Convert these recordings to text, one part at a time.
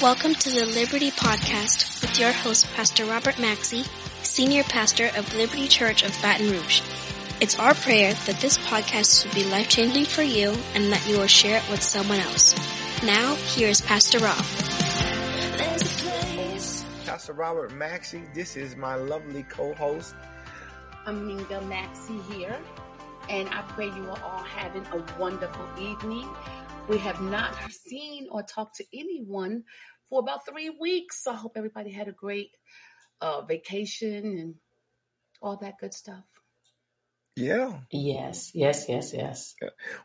Welcome to the Liberty Podcast with your host, Pastor Robert Maxey, Senior Pastor of Liberty Church of Baton Rouge. It's our prayer that this podcast will be life changing for you and that you will share it with someone else. Now, here is Pastor Rob. Pastor Robert Maxey, this is my lovely co-host. I'm Maxey here, and I pray you are all having a wonderful evening. We have not seen or talked to anyone for about three weeks, so I hope everybody had a great uh, vacation and all that good stuff. Yeah. Yes, yes, yes, yes.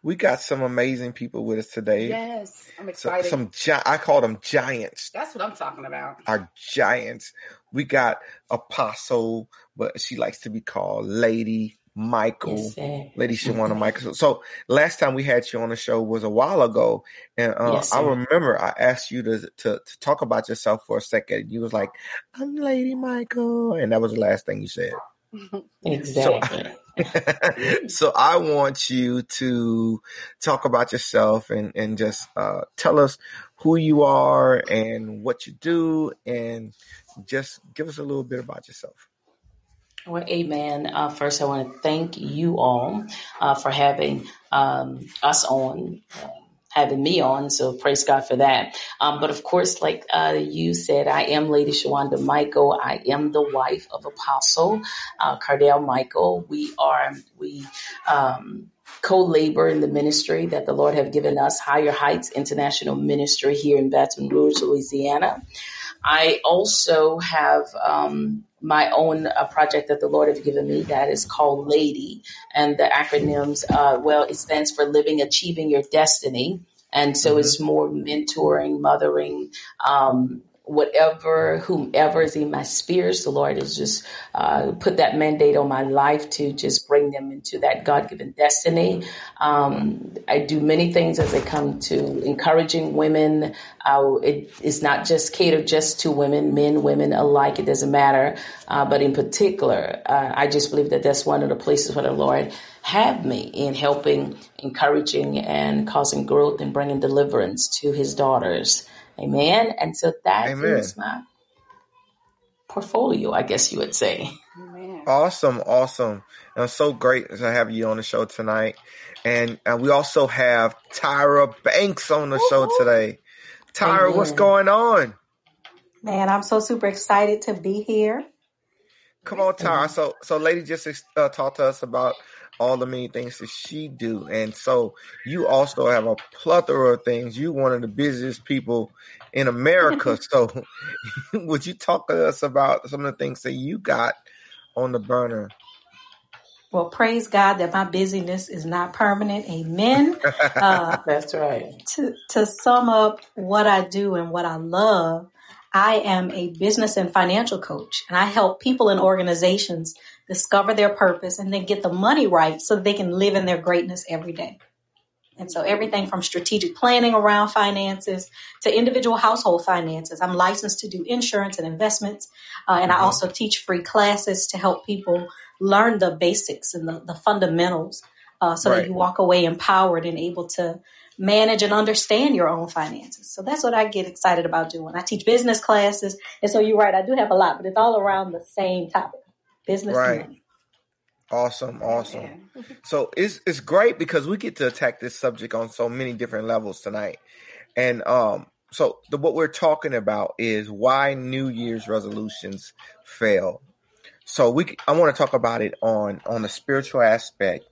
We got some amazing people with us today. Yes, I'm So- excited. some gi- I call them giants. That's what I'm talking about. Our giants. We got Apostle, but she likes to be called Lady Michael. Yes. Lady Shawana Michael. So last time we had you on the show was a while ago, and uh, Yes, I remember I asked you to, to to talk about yourself for a second. You was like, "I'm Lady Michael," and that was the last thing you said. Exactly. so I want you to talk about yourself and, and just uh, tell us who you are and what you do and just give us a little bit about yourself. Well, amen. Uh, first, I want to thank you all uh, for having um, us on, uh, having me on. So praise God for that. Um, but of course, like uh, you said, I am Lady Shawanda Michael. I am the wife of Apostle uh, Cardell Michael. We are we. Um, co-labor in the ministry that the Lord have given us, Higher Heights International Ministry here in Baton Rouge, Louisiana. I also have um, my own uh, project that the Lord has given me that is called Lady, and the acronyms, uh, well, it stands for Living Achieving Your Destiny, and so Mhm. it's more mentoring, mothering, um, whatever, whomever is in my spirits. The Lord has just uh, put that mandate on my life to just bring them into that God given destiny. Um, I do many things as I come to encouraging women. Uh, it is not just catered just to women, men, women alike. It doesn't matter. Uh, but in particular, uh, I just believe that that's one of the places where the Lord have me in helping, encouraging, and causing growth and bringing deliverance to His daughters. Amen. And so that is Amen. my portfolio, I guess you would say. Amen. Awesome, awesome. And it's so great to have you on the show tonight. And uh, we also have Tyra Banks on the show today. Tyra, what's going on? Man, I'm so super excited to be here. Come on, Tyra. So, so lady just uh, talked to us about all the many things that she do, and so you also have a plethora of things. You one of the busiest people in America. so, would you talk to us about some of the things that you got on the burner? Well, praise God that my busyness is not permanent. Amen. Uh, That's right. to, to sum up what I do and what I love, I am a business and financial coach, and I help people and organizations discover their purpose and then get the money right so they can live in their greatness every day. And so everything from strategic planning around finances to individual household finances. I'm licensed to do insurance and investments. Uh, and I Mhm. also teach free classes to help people learn the basics and the, the fundamentals uh, so Right. that you walk away empowered and able to manage and understand your own finances. So that's what I get excited about doing. I teach business classes. And so you're right, I do have a lot, but it's all around the same topic business Right. Awesome, awesome. Yeah. So it's it's great because we get to attack this subject on so many different levels tonight. And um so the, what we're talking about is why New Year's resolutions fail. So we I want to talk about it on on the spiritual aspect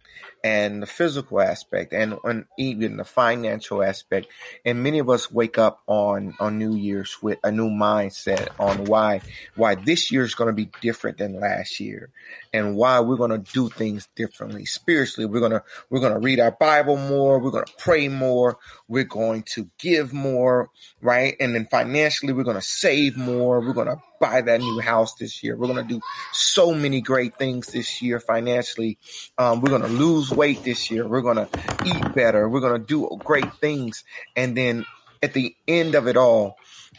and the physical aspect and on even the financial aspect. And many of us wake up on on New Year's with a new mindset on why why this year is going to be different than last year and why we're going to do things differently. Spiritually we're going to we're going to read our bible more we're going to pray more we're going to give more right? And then financially we're going to save more we're going to buy that new house this year. We're going to do so many great things this year financially. Um, we're going to lose weight this year we're going to eat better we're going to do great things and then at the end of it all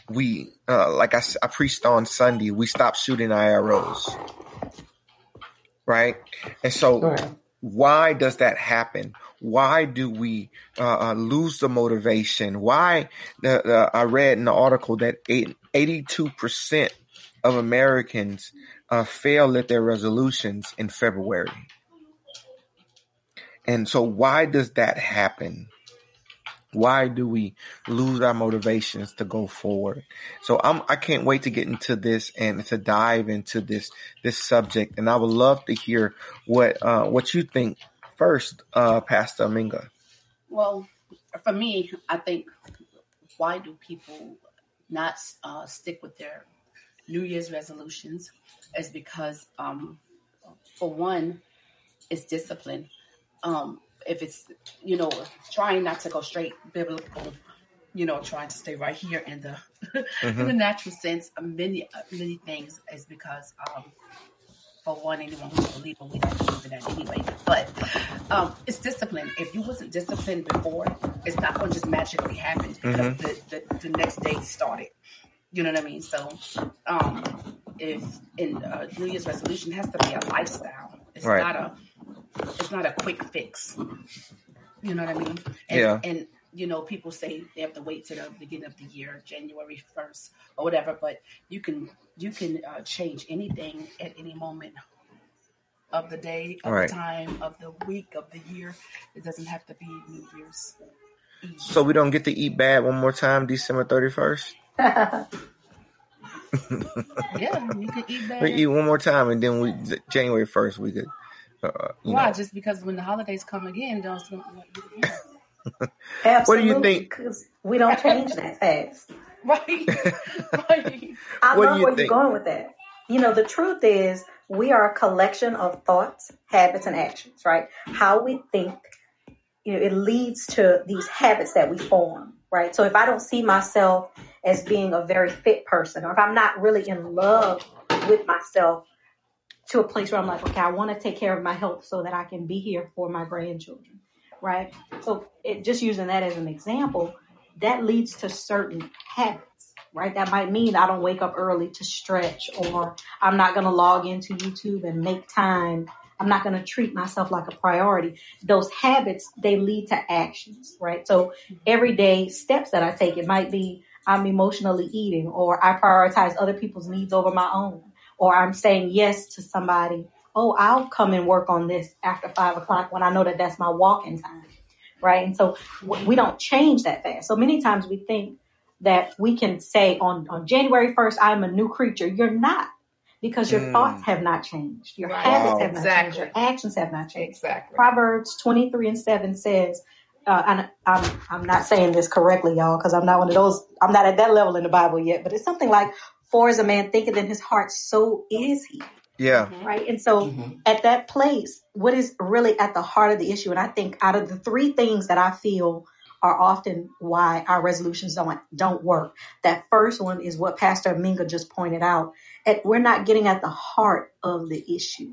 we uh, like I preached on sunday we stopped shooting IROs. right and so Right. why does that happen? Why do we uh, uh, lose the motivation? Why? Uh, I read in the article that 82 percent of Americans uh, fail at their resolutions in February. And so, why does that happen? Why do we lose our motivations to go forward? So I'm, I can't wait to get into this and to dive into this, this subject. And I would love to hear what, uh, what you think first, uh, Pastor Aminga. Well, for me, I think why do people not uh, stick with their New Year's resolutions is because, um, for one, it's discipline. Um, if it's you know trying not to go straight biblical you know trying to stay right here in the mm-hmm. in the mm-hmm. natural sense many many things is because um for one anyone who's a believer we don't believe in that anyway but um it's discipline if you wasn't disciplined before it's not going to just magically happen because mm-hmm. the, the, the next day started you know what i mean so um if in uh, new year's resolution has to be a lifestyle it's right. not a it's not a quick fix. You know what I mean? And, yeah. And you know, people say they have to wait to the beginning of the year, January first or whatever. But you can you can uh, change anything at any moment of the day, of right. the time, of the week, of the year. It doesn't have to be New Year's. Eve. So we don't get to eat bad one more time, December thirty first. yeah, you can eat bad. We eat one more time, and then we January first we could uh, Why? Know. Just because when the holidays come again, don't. Absolutely. What do you think? Because we don't change that fast. right. right. I what love you where think? you're going with that. You know, the truth is we are a collection of thoughts, habits, and actions, right? How we think, you know, it leads to these habits that we form, right? So if I don't see myself as being a very fit person, or if I'm not really in love with myself, to a place where I'm like, okay, I want to take care of my health so that I can be here for my grandchildren, right? So it, just using that as an example, that leads to certain habits, right? That might mean I don't wake up early to stretch, or I'm not going to log into YouTube and make time. I'm not going to treat myself like a priority. Those habits, they lead to actions, right? So everyday steps that I take, it might be I'm emotionally eating or I prioritize other people's needs over my own or I'm saying yes to somebody. Oh, I'll come and work on this after five o'clock when I know that that's my walking time. Right. And so we don't change that fast. So many times we think that we can say on, on January 1st, I'm a new creature. You're not because your mm. thoughts have not changed. Your right. habits wow. have not exactly. changed. Your actions have not changed. Exactly. Proverbs 23 and 7 says, uh, and I'm, I'm not saying this correctly, y'all, because I'm not one of those, I'm not at that level in the Bible yet, but it's something like, for as a man thinketh in his heart, so is he. Yeah. Mm-hmm. Right. And so mm-hmm. at that place, what is really at the heart of the issue, and I think out of the three things that I feel are often why our resolutions don't don't work. That first one is what Pastor Minga just pointed out. At, we're not getting at the heart of the issue.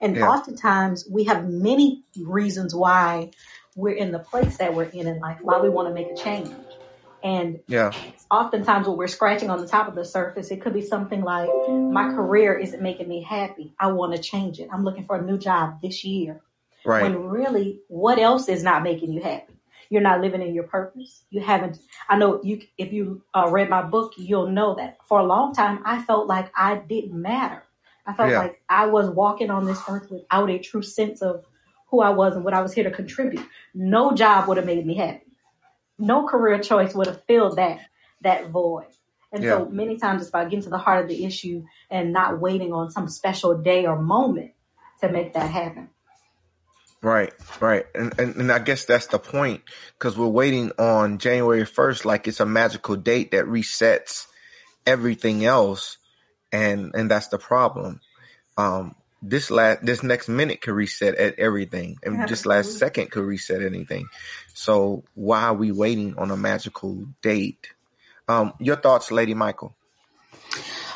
And yeah. oftentimes we have many reasons why we're in the place that we're in in life, why we want to make a change. And yeah, oftentimes what we're scratching on the top of the surface, it could be something like, my career isn't making me happy. I want to change it. I'm looking for a new job this year. Right. When really, what else is not making you happy? You're not living in your purpose. You haven't. I know you. If you uh, read my book, you'll know that for a long time I felt like I didn't matter. I felt yeah. like I was walking on this earth without a true sense of who I was and what I was here to contribute. No job would have made me happy no career choice would have filled that that void. And yeah. so many times it's about getting to the heart of the issue and not waiting on some special day or moment to make that happen. Right, right. And, and, and I guess that's the point because we're waiting on January 1st like it's a magical date that resets everything else. And, and that's the problem. Um, this last this next minute could reset at everything and Absolutely. just last second could reset anything so why are we waiting on a magical date um your thoughts lady michael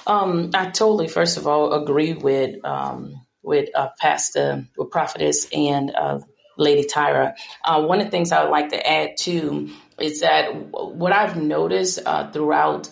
um i totally first of all agree with um with uh, pastor with prophetess and uh lady tyra uh, one of the things i would like to add too is that what i've noticed uh, throughout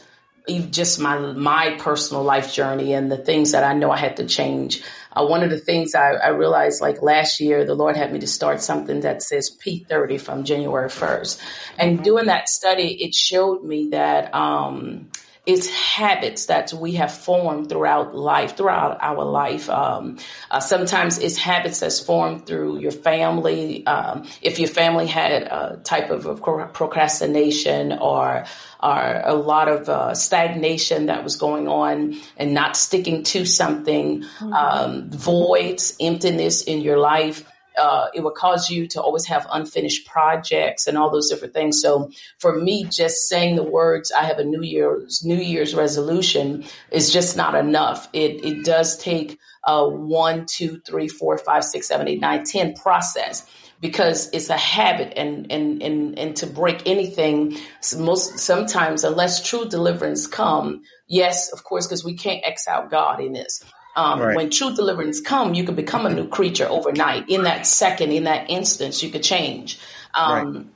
just my my personal life journey and the things that I know I had to change. Uh, one of the things I, I, realized like last year, the Lord had me to start something that says P30 from January 1st. And doing that study, it showed me that um, it's habits that we have formed throughout life, throughout our life. Um, uh, sometimes it's habits that's formed through your family. Um, if your family had a type of a procrastination or, or a lot of uh, stagnation that was going on and not sticking to something, mm-hmm. um, voids, emptiness in your life uh, it would cause you to always have unfinished projects and all those different things. So for me, just saying the words, I have a New Year's New Year's resolution is just not enough. It it does take a one, two, three, four, five, six, seven, eight, nine, ten process because it's a habit and and and and to break anything most sometimes unless true deliverance come yes of course because we can't X out God in this um, right. When true deliverance come, you can become a new creature overnight. In that second, in that instance, you could change. Um, right.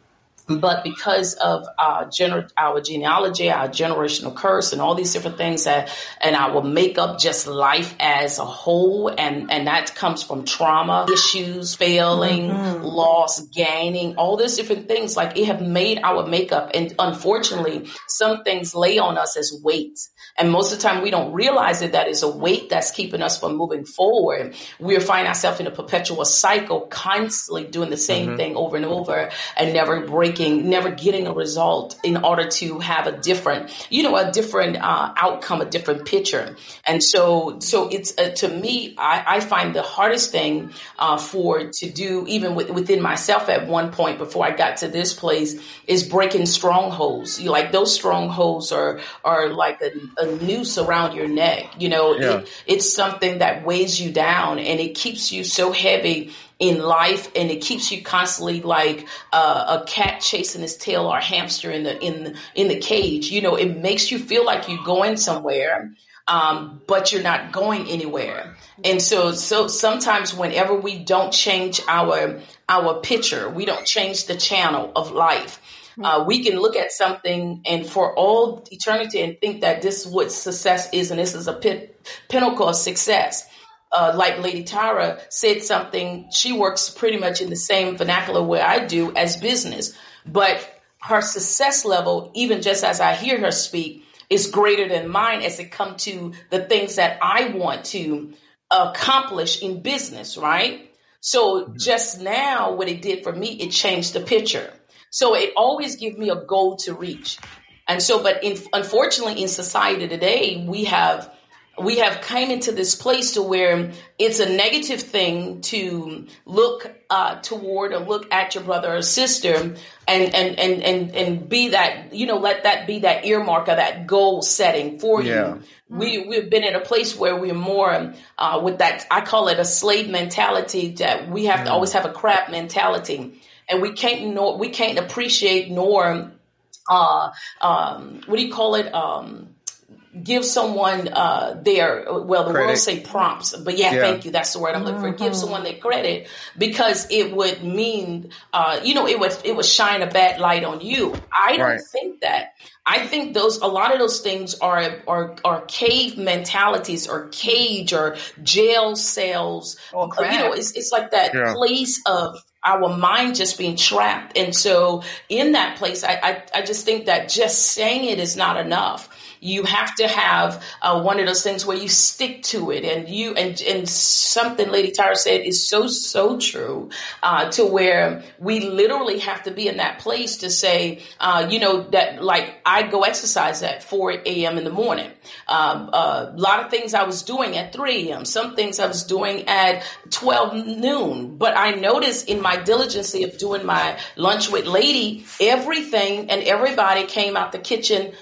But because of our, gener- our genealogy, our generational curse, and all these different things that, and our makeup, just life as a whole, and and that comes from trauma, issues, failing, mm-hmm. loss, gaining, all these different things. Like it have made our makeup, and unfortunately, some things lay on us as weight and most of the time we don't realize that that is a weight that's keeping us from moving forward. We're finding ourselves in a perpetual cycle, constantly doing the same mm-hmm. thing over and over and never breaking, never getting a result in order to have a different, you know, a different uh, outcome, a different picture. And so, so it's uh, to me, I, I, find the hardest thing uh, for to do, even with, within myself at one point before I got to this place, is breaking strongholds. You like those strongholds are are like a, a noose around your neck. You know, yeah. it, it's something that weighs you down and it keeps you so heavy in life and it keeps you constantly like uh, a cat chasing his tail or a hamster in the in in the cage. You know it makes you feel like you're going somewhere um, but you're not going anywhere. And so so sometimes whenever we don't change our our picture we don't change the channel of life. Uh, we can look at something and for all eternity and think that this is what success is and this is a pit, pinnacle of success. Uh, like Lady Tara said something, she works pretty much in the same vernacular where I do as business, but her success level, even just as I hear her speak, is greater than mine as it come to the things that I want to accomplish in business, right? So mm-hmm. just now, what it did for me, it changed the picture. So it always gives me a goal to reach. And so, but in, unfortunately in society today, we have, we have came into this place to where it's a negative thing to look uh, toward or look at your brother or sister and, and, and, and, and be that, you know, let that be that earmark or that goal setting for yeah. you. We, we've been in a place where we're more uh, with that, I call it a slave mentality that we have yeah. to always have a crab mentality and we can't nor we can't appreciate nor uh, um, what do you call it? Um, give someone uh, their well the credit. world say prompts but yeah, yeah, thank you that's the word i'm looking for give mm-hmm. someone their credit because it would mean uh, you know it would it would shine a bad light on you i don't right. think that i think those a lot of those things are are are cave mentalities or cage or jail cells oh, you know it's, it's like that yeah. place of our mind just being trapped. And so in that place, I, I, I, just think that just saying it is not enough. You have to have uh, one of those things where you stick to it, and you and and something Lady Tara said is so so true. Uh, to where we literally have to be in that place to say, uh, you know, that like I go exercise at 4 a.m. in the morning. Um, uh, a lot of things I was doing at 3 a.m. Some things I was doing at 12 noon. But I noticed in my diligency of doing my lunch with Lady, everything and everybody came out the kitchen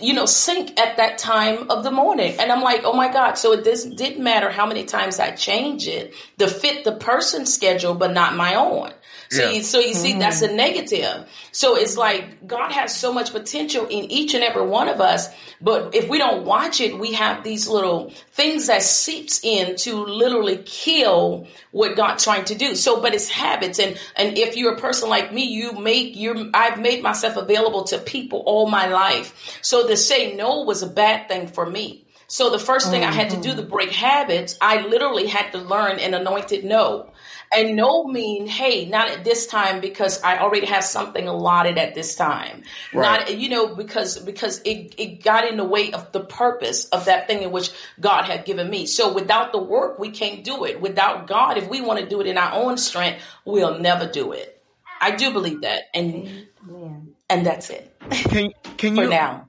you know, sync at that time of the morning. And I'm like, oh my God. So it didn't matter how many times I change it to fit the person's schedule, but not my own. So, Yeah. you, so you see, that's a mm. negative. So it's like God has so much potential in each and every one of us, but if we don't watch it, we have these little things that seeps in to literally kill what God's trying to do. So, but it's habits, and and if you're a person like me, you make your I've made myself available to people all my life. So to say no was a bad thing for me. So the first thing I had to do mm-hmm. to break habits, I literally had to learn an anointed no. And no mean, hey, not at this time because I already have something allotted at this time. Right. Not, you know, because because it, it got in the way of the purpose of that thing in which God had given me. So without the work, we can't do it. Without God, if we want to do it in our own strength, we'll never do it. I do believe that. And Man. and that's it Can can for you now.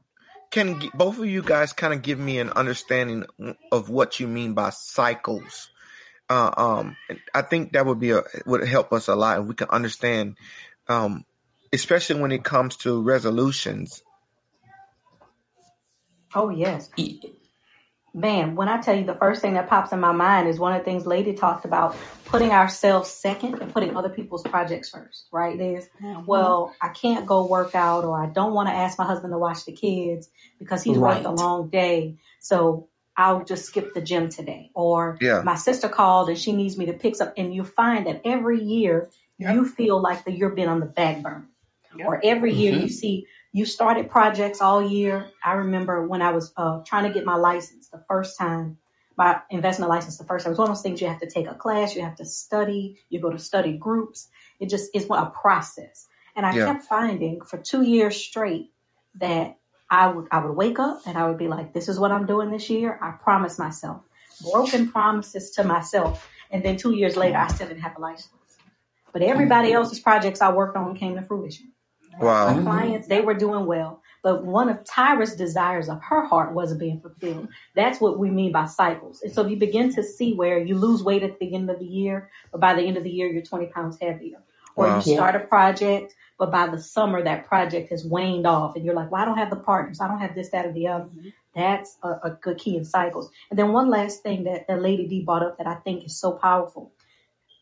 can both of you guys kind of give me an understanding of what you mean by cycles? Uh, um, I think that would be a would help us a lot if we can understand, um, especially when it comes to resolutions. Oh yes. Man, when I tell you the first thing that pops in my mind is one of the things Lady talked about putting ourselves second and putting other people's projects first, right? There's, well, I can't go work out or I don't want to ask my husband to watch the kids because he's worked a long day. So I'll just skip the gym today. Or Yeah. my sister called and she needs me to pick up. And you find that every year Yep. you feel like that you're been on the back burner. Yep. Or every year you see you started projects all year. I remember when I was uh, trying to get my license the first time, my investment license the first time. It was one of those things you have to take a class, you have to study, you go to study groups. It just is a process. And I Yeah. kept finding for two years straight that I would I would wake up and I would be like, "This is what I'm doing this year." I promised myself broken promises to myself, and then two years later, I still didn't have a license. But everybody mm-hmm. else's projects I worked on came to fruition. My Wow. clients, they were doing well. But one of Tyra's desires of her heart wasn't being fulfilled. That's what we mean by cycles. And so if you begin to see where you lose weight at the beginning of the year, but by the end of the year, you're 20 pounds heavier. Or Wow. you start a project, but by the summer, that project has waned off. And you're like, well, I don't have the partners. I don't have this, that, or the other. Mm-hmm. That's a, a good key in cycles. And then one last thing that, that Lady D brought up that I think is so powerful.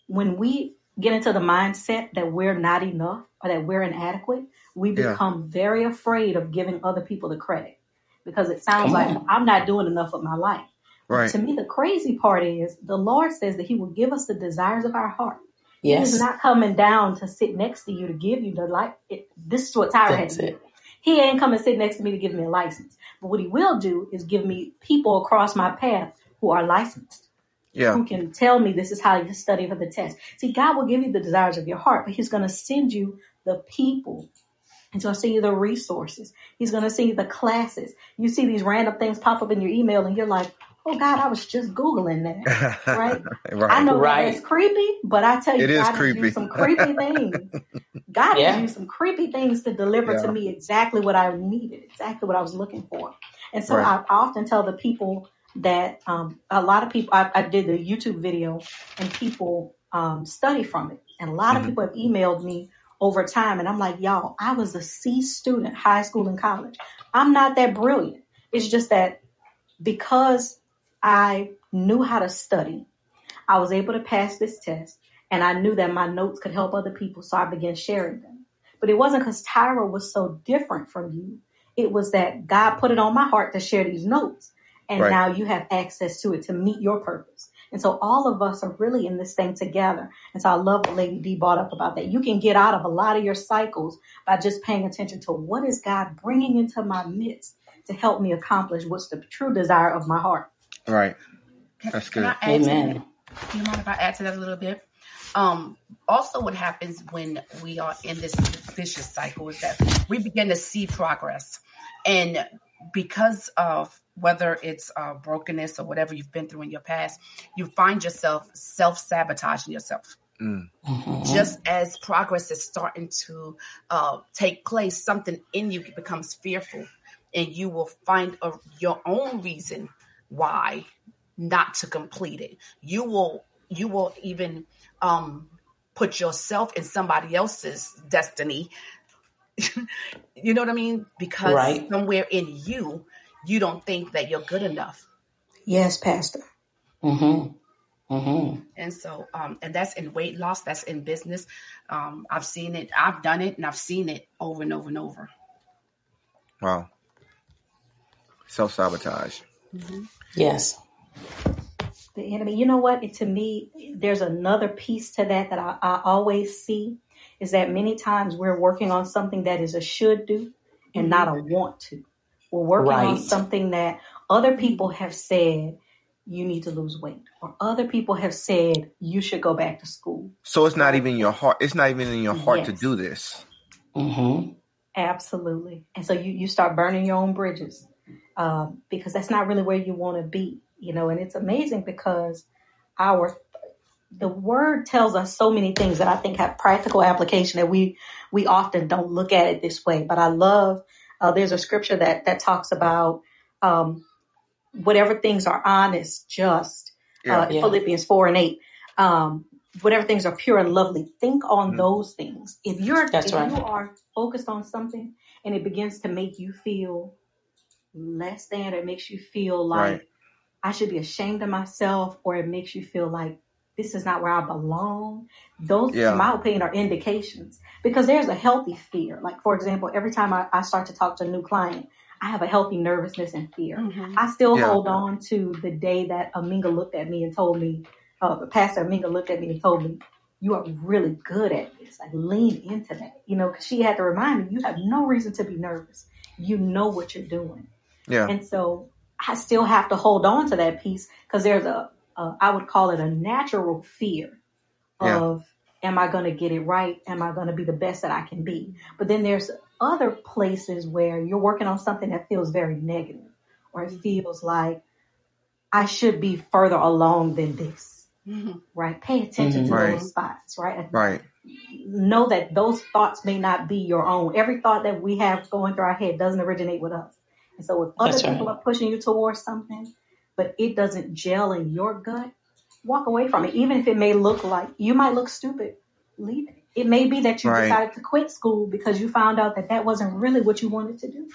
When we get into the mindset that we're not enough or that we're inadequate, we Yeah. become very afraid of giving other people the credit because it sounds like. I'm not doing enough with my life. Right. To me, the crazy part is the Lord says that He will give us the desires of our heart. Yes. He's not coming down to sit next to you to give you the life. It, this is what Tyra had That's to do. it. He ain't come and sit next to me to give me a license. But what he will do is give me people across my path who are licensed, Yeah. who can tell me this is how you study for the test. See, God will give you the desires of your heart, but he's going to send you the people. He's going to send you the resources. He's going to send you the classes. You see these random things pop up in your email and you're like, oh God, I was just Googling that. Right? I know Right. that it's creepy, but I tell you, It is God has creepy. used some creepy things. God Yeah. used some creepy things to deliver Yeah. to me exactly what I needed, exactly what I was looking for. And so Right. I often tell the people that um, a lot of people, I, I did the YouTube video and people um, study from it. And a lot of Mhm. people have emailed me over time. And I'm like, y'all, I was a C student, high school and college. I'm not that brilliant. It's just that because I knew how to study, I was able to pass this test and I knew that my notes could help other people. So I began sharing them. But it wasn't because Tyra was so different from you. It was that God put it on my heart to share these notes. And Right. now you have access to it to meet your purpose. And so all of us are really in this thing together. And so I love what Lady D brought up about that. You can get out of a lot of your cycles by just paying attention to what is God bringing into my midst to help me accomplish what's the true desire of my heart. Right. Can, That's can good. I add? Amen. Do you mind if I add to that a little bit? Um, also, what happens when we are in this vicious cycle is that we begin to see progress, and because of whether it's uh, brokenness or whatever you've been through in your past, you find yourself self sabotaging yourself. Mm. Mhm. Just as progress is starting to uh, take place, something in you becomes fearful, and you will find a, your own reason why not to complete it. You will you will even um, put yourself in somebody else's destiny. you know what I mean? Because Right. somewhere in you, you don't think that you're good enough. Yes, Pastor. Mhm. Mm-hmm. And so, um, and that's in weight loss, that's in business. Um, I've seen it, I've done it, and I've seen it over and over and over. Wow. Self sabotage. Mm-hmm. Yes. The enemy. You know what? to me, there's another piece to that that I, I always see is that many times we're working on something that is a should do and mm-hmm. not a want to. We're working right. on something that other people have said you need to lose weight or other people have said you should go back to school. So it's not even your heart. It's not even in your heart yes. to do this. Mm-hmm. Absolutely. And so you, you start burning your own bridges um, because that's not really where you want to be, you know, and it's amazing because our the word tells us so many things that I think have practical application that we we often don't look at it this way. But I love uh, there's a scripture that that talks about um, whatever things are honest, just. Yeah, uh, yeah. Philippians four and eight. Um, whatever things are pure and lovely, think on mm-hmm. those things. If you're That's if right. you are focused on something and it begins to make you feel less than, it makes you feel like right. I should be ashamed of myself, or it makes you feel like this is not where I belong. Those, yeah. in my opinion, are indications because there's a healthy fear. Like, for example, every time I, I start to talk to a new client, I have a healthy nervousness and fear. Mm-hmm. I still yeah. hold on to the day that Aminga looked at me and told me, uh, Pastor Aminga looked at me and told me, you are really good at this. Like lean into that, you know, because she had to remind me, you have no reason to be nervous. You know what you're doing. Yeah. And so I still have to hold on to that piece because there's a, a, I would call it a natural fear of, yeah. am I going to get it right? Am I going to be the best that I can be? But then there's other places where you're working on something that feels very negative or it feels like I should be further along than this Mm-hmm. Right. Pay attention mm-hmm. to right. those spots. Right. Right. Know that those thoughts may not be your own. Every thought that we have going through our head doesn't originate with us. And so if other That's people right. are pushing you towards something, but it doesn't gel in your gut, walk away from it. Even if it may look like you might look stupid, leave it. It may be that you right. decided to quit school because you found out that that wasn't really what you wanted to do.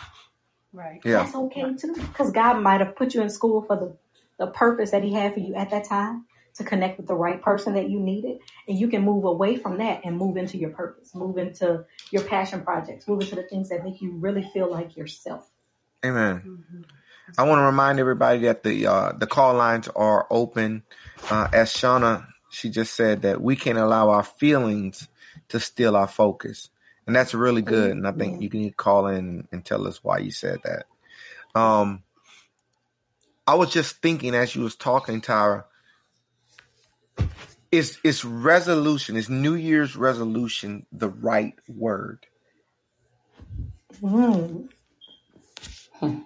Right. Yeah. That's okay too. Because God might have put you in school for the, the purpose that He had for you at that time to connect with the right person that you needed. And you can move away from that and move into your purpose, move into your passion projects, move into the things that make you really feel like yourself. Amen. Mm-hmm. I want to remind everybody that the uh, the call lines are open. Uh, as Shauna, she just said that we can't allow our feelings to steal our focus, and that's really good. And I think you can call in and tell us why you said that. Um, I was just thinking as you was talking, Tyra, is is resolution is New Year's resolution the right word? Hmm.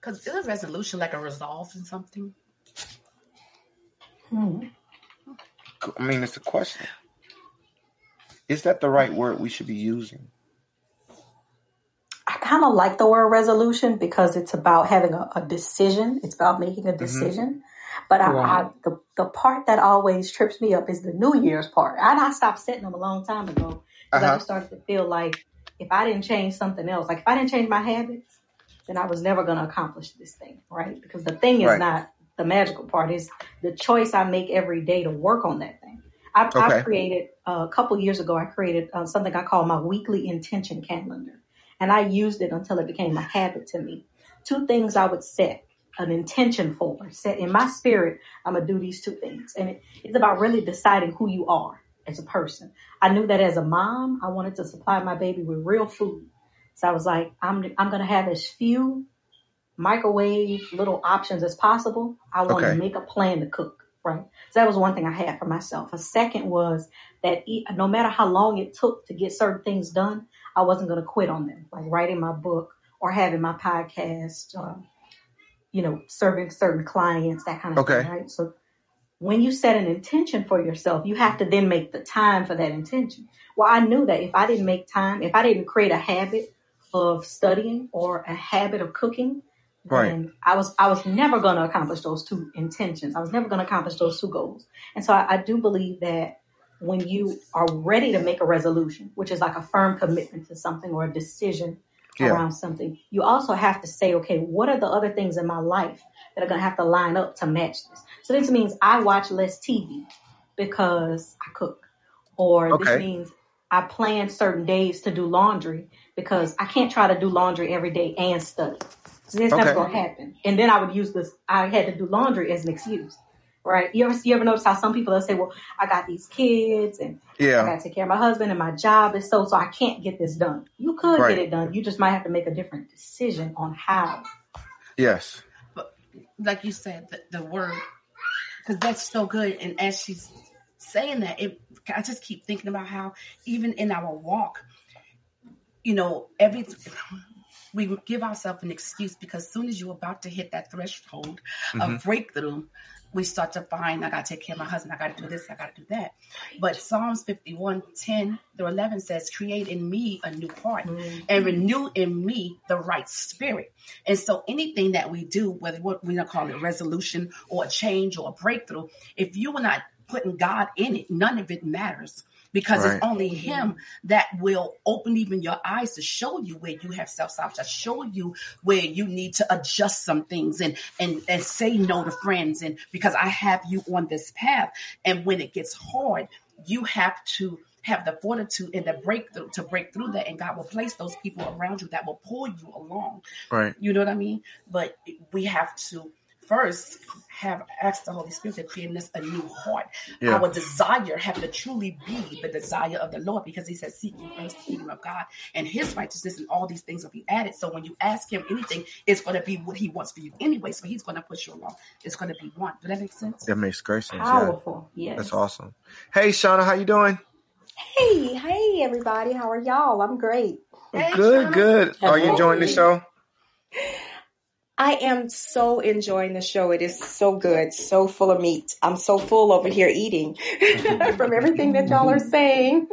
Because is a resolution like a resolve in something? Hmm. I mean, it's a question. Is that the right word we should be using? I kind of like the word resolution because it's about having a, a decision. It's about making a mm-hmm. decision. Mm-hmm. But I, I, the the part that always trips me up is the New Year's part. And I stopped setting them a long time ago because uh-huh. I just started to feel like if I didn't change something else, like if I didn't change my habits, then I was never going to accomplish this thing, right? Because the thing is right. not the magical part; is the choice I make every day to work on that thing. I, okay. I created uh, a couple years ago. I created uh, something I call my weekly intention calendar, and I used it until it became a habit to me. Two things I would set an intention for. Set in my spirit, I'm gonna do these two things, and it, it's about really deciding who you are as a person. I knew that as a mom, I wanted to supply my baby with real food, so I was like, I'm I'm gonna have as few microwave little options as possible. I want okay. to make a plan to cook. Right. So that was one thing I had for myself. A second was that no matter how long it took to get certain things done, I wasn't going to quit on them, like writing my book or having my podcast, uh, you know, serving certain clients, that kind of okay. thing, right? So when you set an intention for yourself, you have to then make the time for that intention. Well, I knew that if I didn't make time, if I didn't create a habit of studying or a habit of cooking, right. then I was I was never going to accomplish those two intentions. I was never going to accomplish those two goals. And so I, I do believe that when you are ready to make a resolution, which is like a firm commitment to something or a decision Yeah. around something, you also have to say, okay, what are the other things in my life that are going to have to line up to match this? So this means I watch less TV because I cook, or Okay. this means I plan certain days to do laundry because I can't try to do laundry every day and study. So that's Okay. never going to happen. And then I would use this, I had to do laundry as an excuse. Right? You ever you ever notice how some people will say, "Well, I got these kids, and yeah. I got to take care of my husband, and my job is so so I can't get this done." You could Right. get it done. You just might have to make a different decision on how. Yes. But like you said, the, the word, because that's so good. And as she's saying that, it, I just keep thinking about how even in our walk, you know, every we give ourselves an excuse because as soon as you're about to hit that threshold Mhm. of breakthrough, we start to find I gotta take care of my husband, I gotta do this, I gotta do that. But Psalms 51, 10 through 11 says, Create in me a new heart and renew in me the right spirit. And so anything that we do, whether what we don't call it resolution or a change or a breakthrough, if you are not putting God in it, none of it matters. Because Right. it's only Him that will open even your eyes to show you where you have self sabotage, show you where you need to adjust some things and and and say no to friends. And because I have you on this path, and when it gets hard, you have to have the fortitude and the breakthrough to break through that, and God will place those people around you that will pull you along. Right. You know what I mean? But we have to first have asked the Holy Spirit to create in us a new heart. Yeah. Our desire have to truly be the desire of the Lord because He says, "Seek ye first the kingdom of God and His righteousness, and all these things will be added." So when you ask Him anything, it's going to be what He wants for you anyway. So He's going to push you along. It's going to be one. Does that make sense? That makes great sense. Yeah. Powerful, yes. That's awesome. Hey, Shauna, how you doing? Hey, hey, everybody. How are y'all? I'm great. Hey, good, Shauna. good. Are you enjoying the show? I am so enjoying the show. It is so good, so full of meat. I'm so full over here eating from everything that y'all are saying.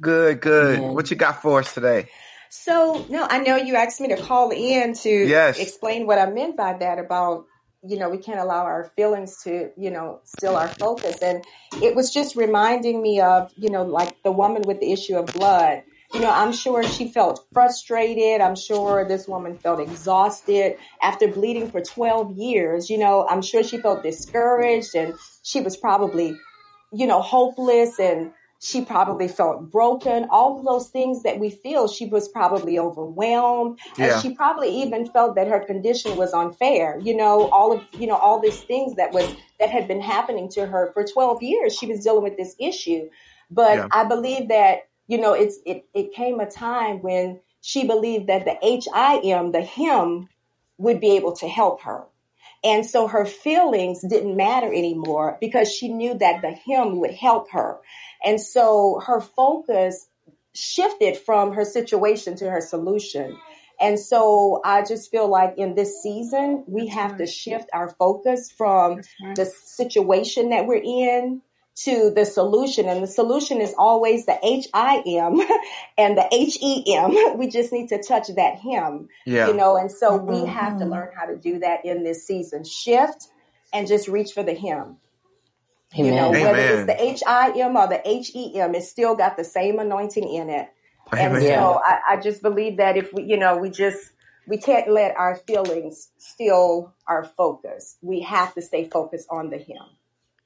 Good, good. Yeah. What you got for us today? So, no, I know you asked me to call in to Yes. explain what I meant by that about, you know, we can't allow our feelings to, you know, steal our focus. And it was just reminding me of, you know, like the woman with the issue of blood. You know, I'm sure she felt frustrated. I'm sure this woman felt exhausted after bleeding for 12 years. You know, I'm sure she felt discouraged and she was probably, you know, hopeless and she probably felt broken. All of those things that we feel, she was probably overwhelmed. Yeah. And she probably even felt that her condition was unfair. You know, all of, you know, all these things that was, that had been happening to her for 12 years. She was dealing with this issue. But Yeah. I believe that, you know, it's, it, it came a time when she believed that the H-I-M, the him, would be able to help her. And so her feelings didn't matter anymore because she knew that the him would help her. And so her focus shifted from her situation to her solution. And so I just feel like in this season, we That's have right. to shift our focus from right. the situation that we're in to the solution. And the solution is always the H I M and the H E M. We just need to touch that him Yeah. you know and so we Mhm. have to learn how to do that in this season shift and just reach for the him you know Amen. whether it's the h-i-m or the h-e-m it's still got the same anointing in it and Amen. Yeah. so I, I just believe that if we you know we just we can't let our feelings steal our focus we have to stay focused on the him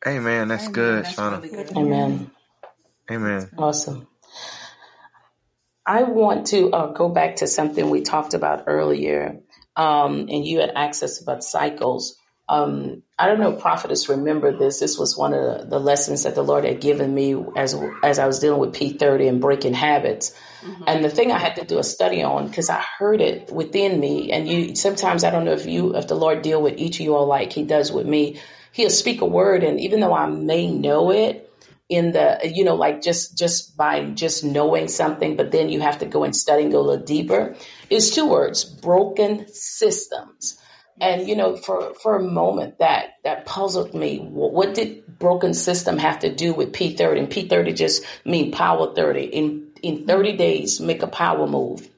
Amen. That's Amen. good, That's Shauna. really good. Amen. Amen. Awesome. I want to uh, go back to something we talked about earlier, um, and you had asked us about cycles. Um, I don't know, if prophetess, remember this. This was one of the, the lessons that the Lord had given me as as I was dealing with P thirty and breaking habits. Mhm. And the thing I had to do a study on because I heard it within me. And you sometimes I don't know if you if the Lord deal with each of you all like He does with me. He'll speak a word, and even though I may know it in the you know like just just by just knowing something, but then you have to go and study and go a little deeper. Is two words: broken systems. And you know, for for a moment, that that puzzled me. What, what did broken system have to do with P thirty? And P thirty just mean power thirty. In in thirty days, make a power move.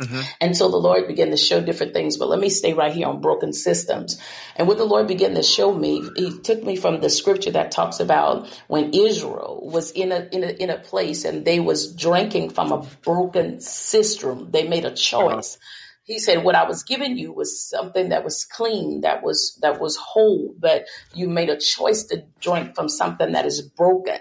Mm-hmm. And so the Lord began to show different things, but let me stay right here on broken systems. And what the Lord began to show me, He took me from the scripture that talks about when Israel was in a in a in a place and they was drinking from a broken system. They made a choice. Uh-huh. He said, "What I was giving you was something that was clean, that was that was whole, but you made a choice to drink from something that is broken."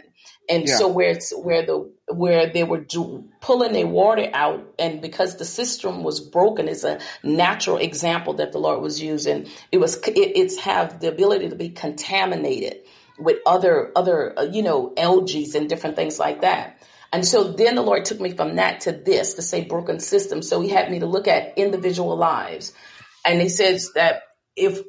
And yeah. so where it's where the where they were do, pulling their water out, and because the cistern was broken, is a natural example that the Lord was using. It was it, it's have the ability to be contaminated with other other uh, you know algae and different things like that. And so then the Lord took me from that to this to say broken system. So He had me to look at individual lives, and He says that if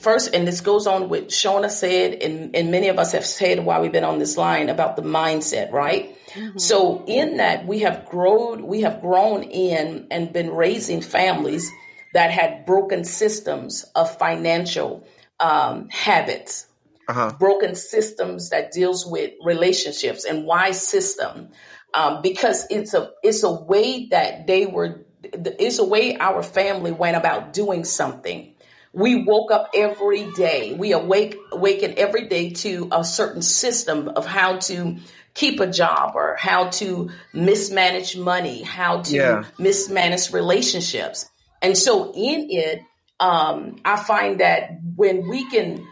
first, and this goes on with Shona said, and, and many of us have said while we've been on this line about the mindset, right? Mm-hmm. So in that we have grown, we have grown in and been raising families that had broken systems of financial um, habits, uh-huh. broken systems that deals with relationships and why system, um, because it's a it's a way that they were it's a way our family went about doing something we woke up every day. We awake, awaken every day to a certain system of how to keep a job or how to mismanage money, how to yeah. mismanage relationships. And so in it, um, I find that when we can,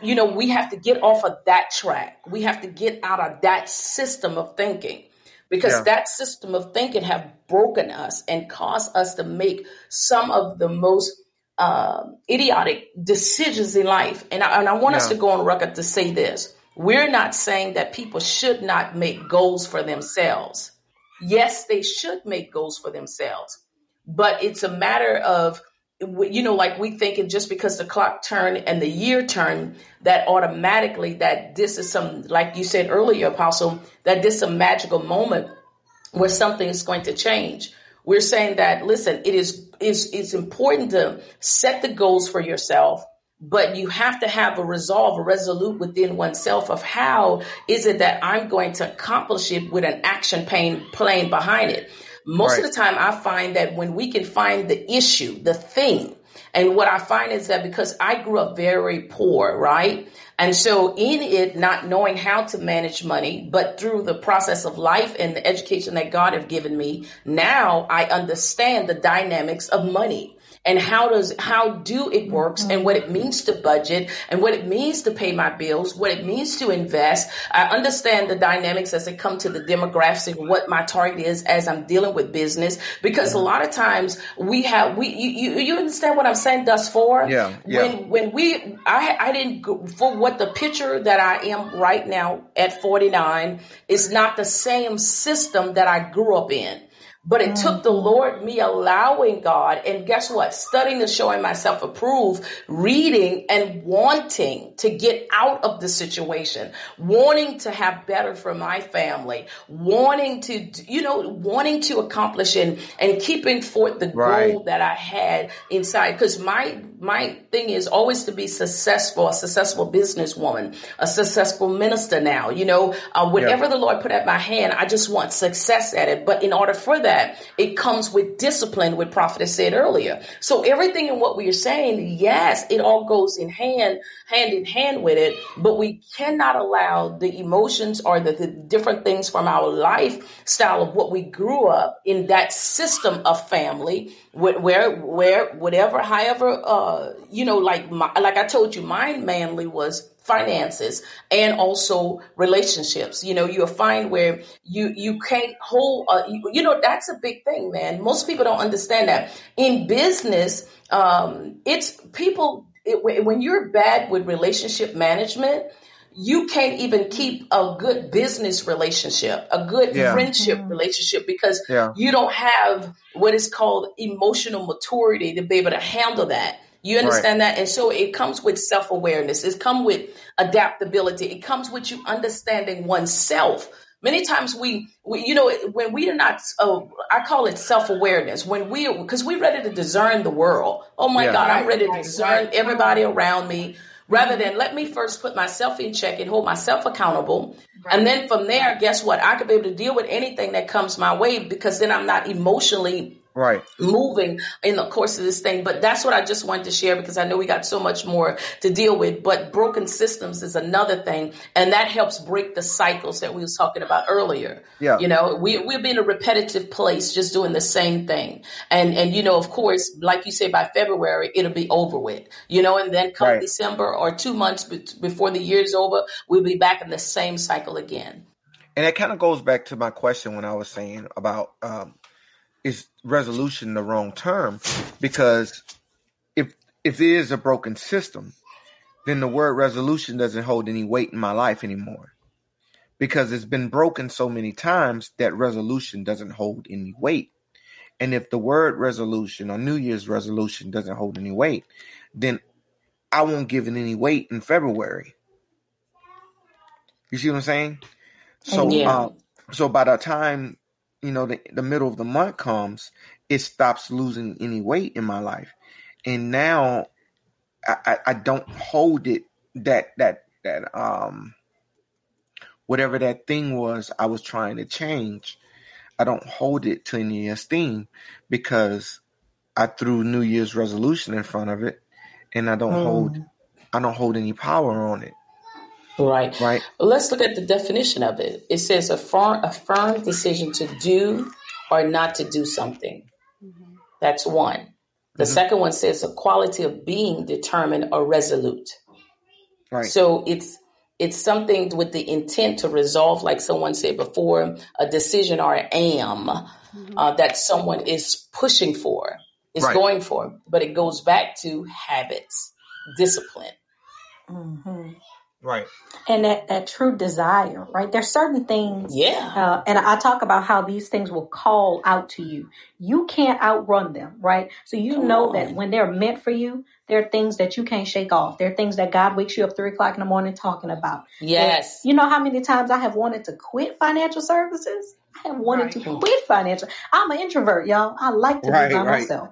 you know, we have to get off of that track. We have to get out of that system of thinking because yeah. that system of thinking have broken us and caused us to make some of the most uh, idiotic decisions in life. And I, and I want yeah. us to go on record to say this. We're not saying that people should not make goals for themselves. Yes, they should make goals for themselves, but it's a matter of, you know, like we thinking just because the clock turned and the year turned, that automatically that this is some, like you said earlier, Apostle, that this is a magical moment where something is going to change. We're saying that, listen, it is, is, it's important to set the goals for yourself, but you have to have a resolve, a resolute within oneself of how is it that I'm going to accomplish it with an action plan, plan behind it. Most right. of the time I find that when we can find the issue, the thing, and what I find is that because I grew up very poor, right? And so in it, not knowing how to manage money, but through the process of life and the education that God have given me, now I understand the dynamics of money and how does how do it works and what it means to budget and what it means to pay my bills, what it means to invest. I understand the dynamics as it come to the demographics and what my target is as I'm dealing with business because a lot of times we have we you you, you understand what I'm saying thus far? Yeah, yeah. When when we I I didn't go, for what the picture that I am right now at 49 is not the same system that I grew up in. But it took mm. the. Lord me allowing God and guess what? Studying and showing myself approved, reading and wanting to get out of the situation, wanting to have better for my family, wanting to, you know, wanting to accomplish and, and keeping forth the right. goal that I had inside. Cause my, my thing is always to be successful, a successful businesswoman, a successful minister now, you know, uh, whatever yeah. the Lord put at my hand, I just want success at it. But in order for that, it comes with discipline, what prophet said earlier. So everything in what we are saying, yes, it all goes in hand, hand in hand with it, but we cannot allow the emotions or the, the different things from our lifestyle of what we grew up in that system of family where, where, whatever, however, uh, you know, like, my, like I told you, mine manly was finances and also relationships. You know, you'll find where you, you can't hold, uh, you, you, know, that's a big thing, man. Most people don't understand that in business. Um, it's people, it, when you're bad with relationship management, you can't even keep a good business relationship, a good yeah. friendship mm-hmm. relationship because yeah. you don't have what is called emotional maturity to be able to handle that. You understand right. that? And so it comes with self awareness. It comes with adaptability. It comes with you understanding oneself. Many times we, we you know, when we are not, uh, I call it self awareness. When we, because we're ready to discern the world. Oh my yeah. God, I'm ready to discern everybody around me rather than let me first put myself in check and hold myself accountable. Right. And then from there, guess what? I could be able to deal with anything that comes my way because then I'm not emotionally right. moving in the course of this thing. But that's what i just wanted to share because i know we got so much more to deal with. But broken systems is another thing and that helps break the cycles that we was talking about earlier. Yeah. You know we, we've been in a repetitive place just doing the same thing. And and you know of course like you say by february it'll be over with you know and then come right. december or two months be- before the year's over we'll be back in the same cycle again. And it kind of goes back to my question when i was saying about um, is resolution the wrong term because if if it is a broken system, then the word resolution doesn't hold any weight in my life anymore. Because it's been broken so many times that resolution doesn't hold any weight. And if the word resolution or New Year's resolution doesn't hold any weight, then I won't give it any weight in February. You see what I'm saying? So, Yeah. uh, so by the time you know the, the middle of the month comes, it stops losing any weight in my life, and now I, I, I don't hold it that that that um whatever that thing was I was trying to change. I don't hold it to any esteem because I threw New Year's resolution in front of it, and I don't hold I don't hold any power on it. Right Right? Let's look at the definition of it. It says a firm, a firm decision to do or not to do something. That's one. The Mhm. second one says a quality of being determined or resolute. Right. So it's it's something with the intent to resolve, like someone said before, a decision or an am uh, that someone is pushing for, is Right. going for. But it goes back to habits, discipline. Right. And that, that true desire, right? There's certain things Yeah. Uh, and I talk about how these things will call out to you. You can't outrun them, right? So you Come know on. that when they're meant for you, there are things that you can't shake off. There are things that God wakes you up three o'clock in the morning talking about. Yes. You know how many times I have wanted to quit financial services? I have wanted to quit financial. I'm an introvert, y'all. I like to Right, be by right. myself.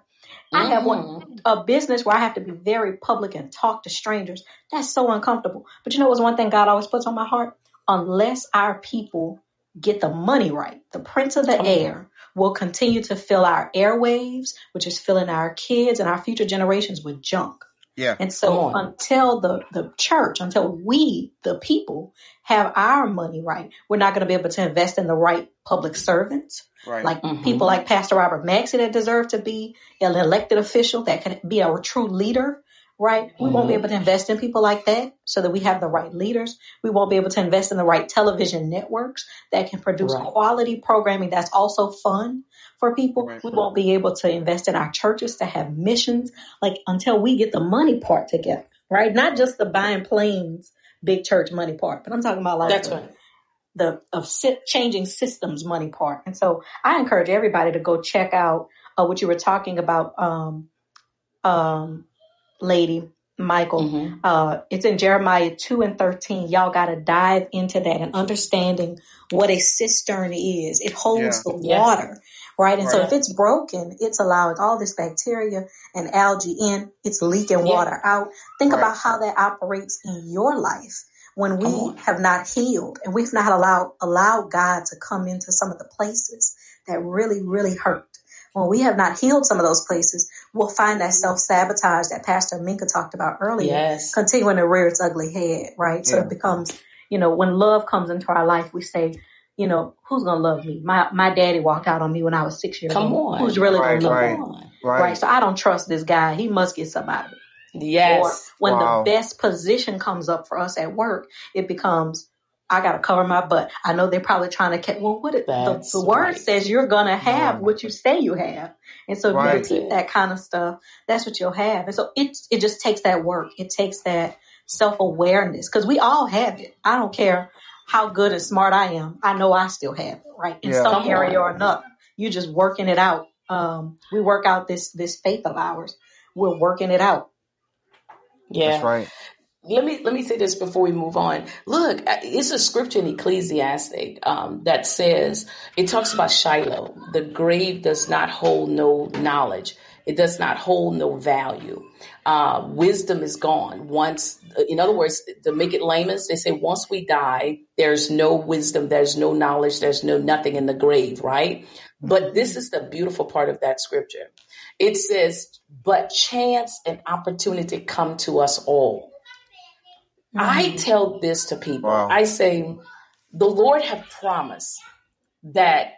I have one Mhm. a business where I have to be very public and talk to strangers. That's so uncomfortable. But you know what's one thing God always puts on my heart? Unless our people get the money right, the prince of the air will continue to fill our airwaves, which is filling our kids and our future generations with junk. Yeah. And so on. until the, the church, until we, the people, have our money right, we're not going to be able to invest in the right public servants Right. like Mhm. people like Pastor Robert Maxey that deserve to be an elected official that can be a true leader, right? We won't be Mhm. able to invest in people like that so that we have the right leaders. We won't be able to invest in the right television networks that can produce Right. quality programming that's also fun for people. Right. We won't be able to invest in our churches to have missions, like until we get the money part together, right? Not just the buying planes, big church money part, but I'm talking about like That's the, right. the of si- changing systems money part. And so I encourage everybody to go check out uh, what you were talking about, um, um, lady Michael. Mhm. Uh, it's in Jeremiah 2 and 13. Y'all got to dive into that and understanding what a cistern is. It holds the Yes. water, right? And so if it's broken, it's allowing all this bacteria and algae in, it's leaking Yeah. water out. Think Right. about how that operates in your life when we have not healed and we've not allowed allowed God to come into some of the places that really, really hurt. When we have not healed some of those places, we'll find that self sabotage that Pastor Minka talked about earlier Yes. continuing to rear its ugly head, right? So Yeah. it becomes, you know, when love comes into our life, we say, you know, who's gonna love me? My my daddy walked out on me when I was six years Come old. on. Who's really Right, gonna love right. me? Right. Right. So I don't trust this guy. He must get something out of it. Or Yes. when Wow. the best position comes up for us at work, it becomes I gotta cover my butt. I know they're probably trying to catch. Well, what it, the, the word right. says you're gonna have Yeah. what you say you have, and so if Right. you repeat that kind of stuff, that's what you'll have. And so it it just takes that work. It takes that self awareness because we all have it. I don't care how good and smart I am. I know I still have it, right? In Yeah. some Come area on. or another. You're just working it out. Um, we work out this this faith of ours. We're working it out. Yeah. That's right. Let me let me say this before we move on. Look, uh, it's a scripture in Ecclesiastic um, that says it talks about Sheol. The grave does not hold no knowledge. It does not hold no value. Uh, wisdom is gone. Once, in other words, to make it layman's, they say once we die, there's no wisdom, there's no knowledge, there's no nothing in the grave, right? But this is the beautiful part of that scripture. It says, but chance and opportunity come to us all. I mm-hmm. tell this to people. Wow. I say, the Lord have promised that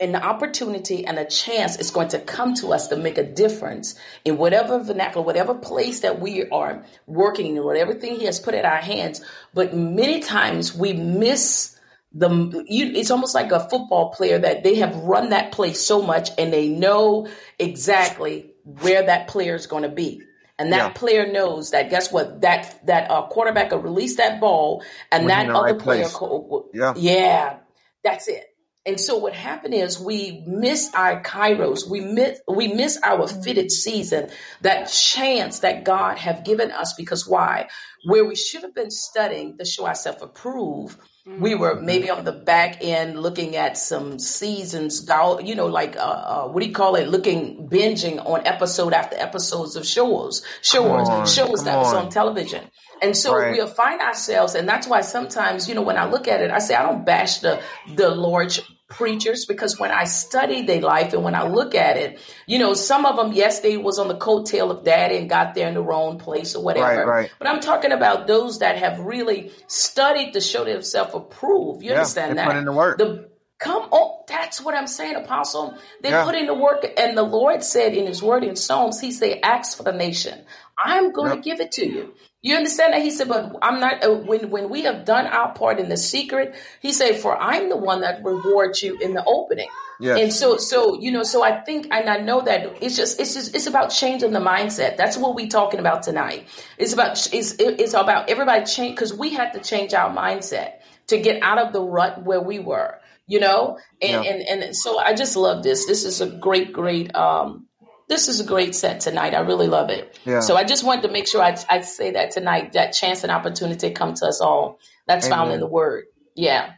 an opportunity and a chance is going to come to us to make a difference in whatever vernacular, whatever place that we are working in, whatever thing He has put at our hands. But many times we miss the. You, it's almost like a football player that they have run that play so much and they know exactly where that player is going to be. And that Yeah. player knows that. Guess what? That that uh, quarterback will release that ball, and When that other right player, co- Yeah. yeah, that's it. And so what happened is we miss our kairos, we miss we miss our fitted season, that chance that God have given us. Because why? Where we should have been studying to show ourselves approved, we were maybe on the back end looking at some seasons, you know, like uh, uh, what do you call it? Looking binging on episode after episodes of shows, shows, on, shows that was on. on television. And so Right. we'll find ourselves, and that's why sometimes, you know, when I look at it, I say I don't bash the the large preachers because when I study their life and when I look at it, you know, some of them, yes, they was on the coattail of daddy and got there in the wrong place or whatever. Right, right. But I'm talking about those that have really studied to show themselves approved. You Yeah, understand that? put in the work. The Come on, that's what I'm saying, Apostle. They Yeah. put in the work, and the Lord said in His Word in Psalms, He said, "Ask for the nation. I'm going Yep. to give it to you." You understand that? He said, "But I'm not." Uh, when when we have done our part in the secret, He said, "For I'm the one that rewards you in the opening." Yes. And so, so you know, so I think, and I know that it's just, it's just, it's about changing the mindset. That's what we're talking about tonight. It's about, it's, it's about everybody change because we had to change our mindset to get out of the rut where we were. You know, and Yeah. and and so I just love this. This is a great, great. um this is a great set tonight. I really love it. Yeah. So I just wanted to make sure I, I say that tonight. That chance and opportunity come to us all. That's found in the Word. Yeah.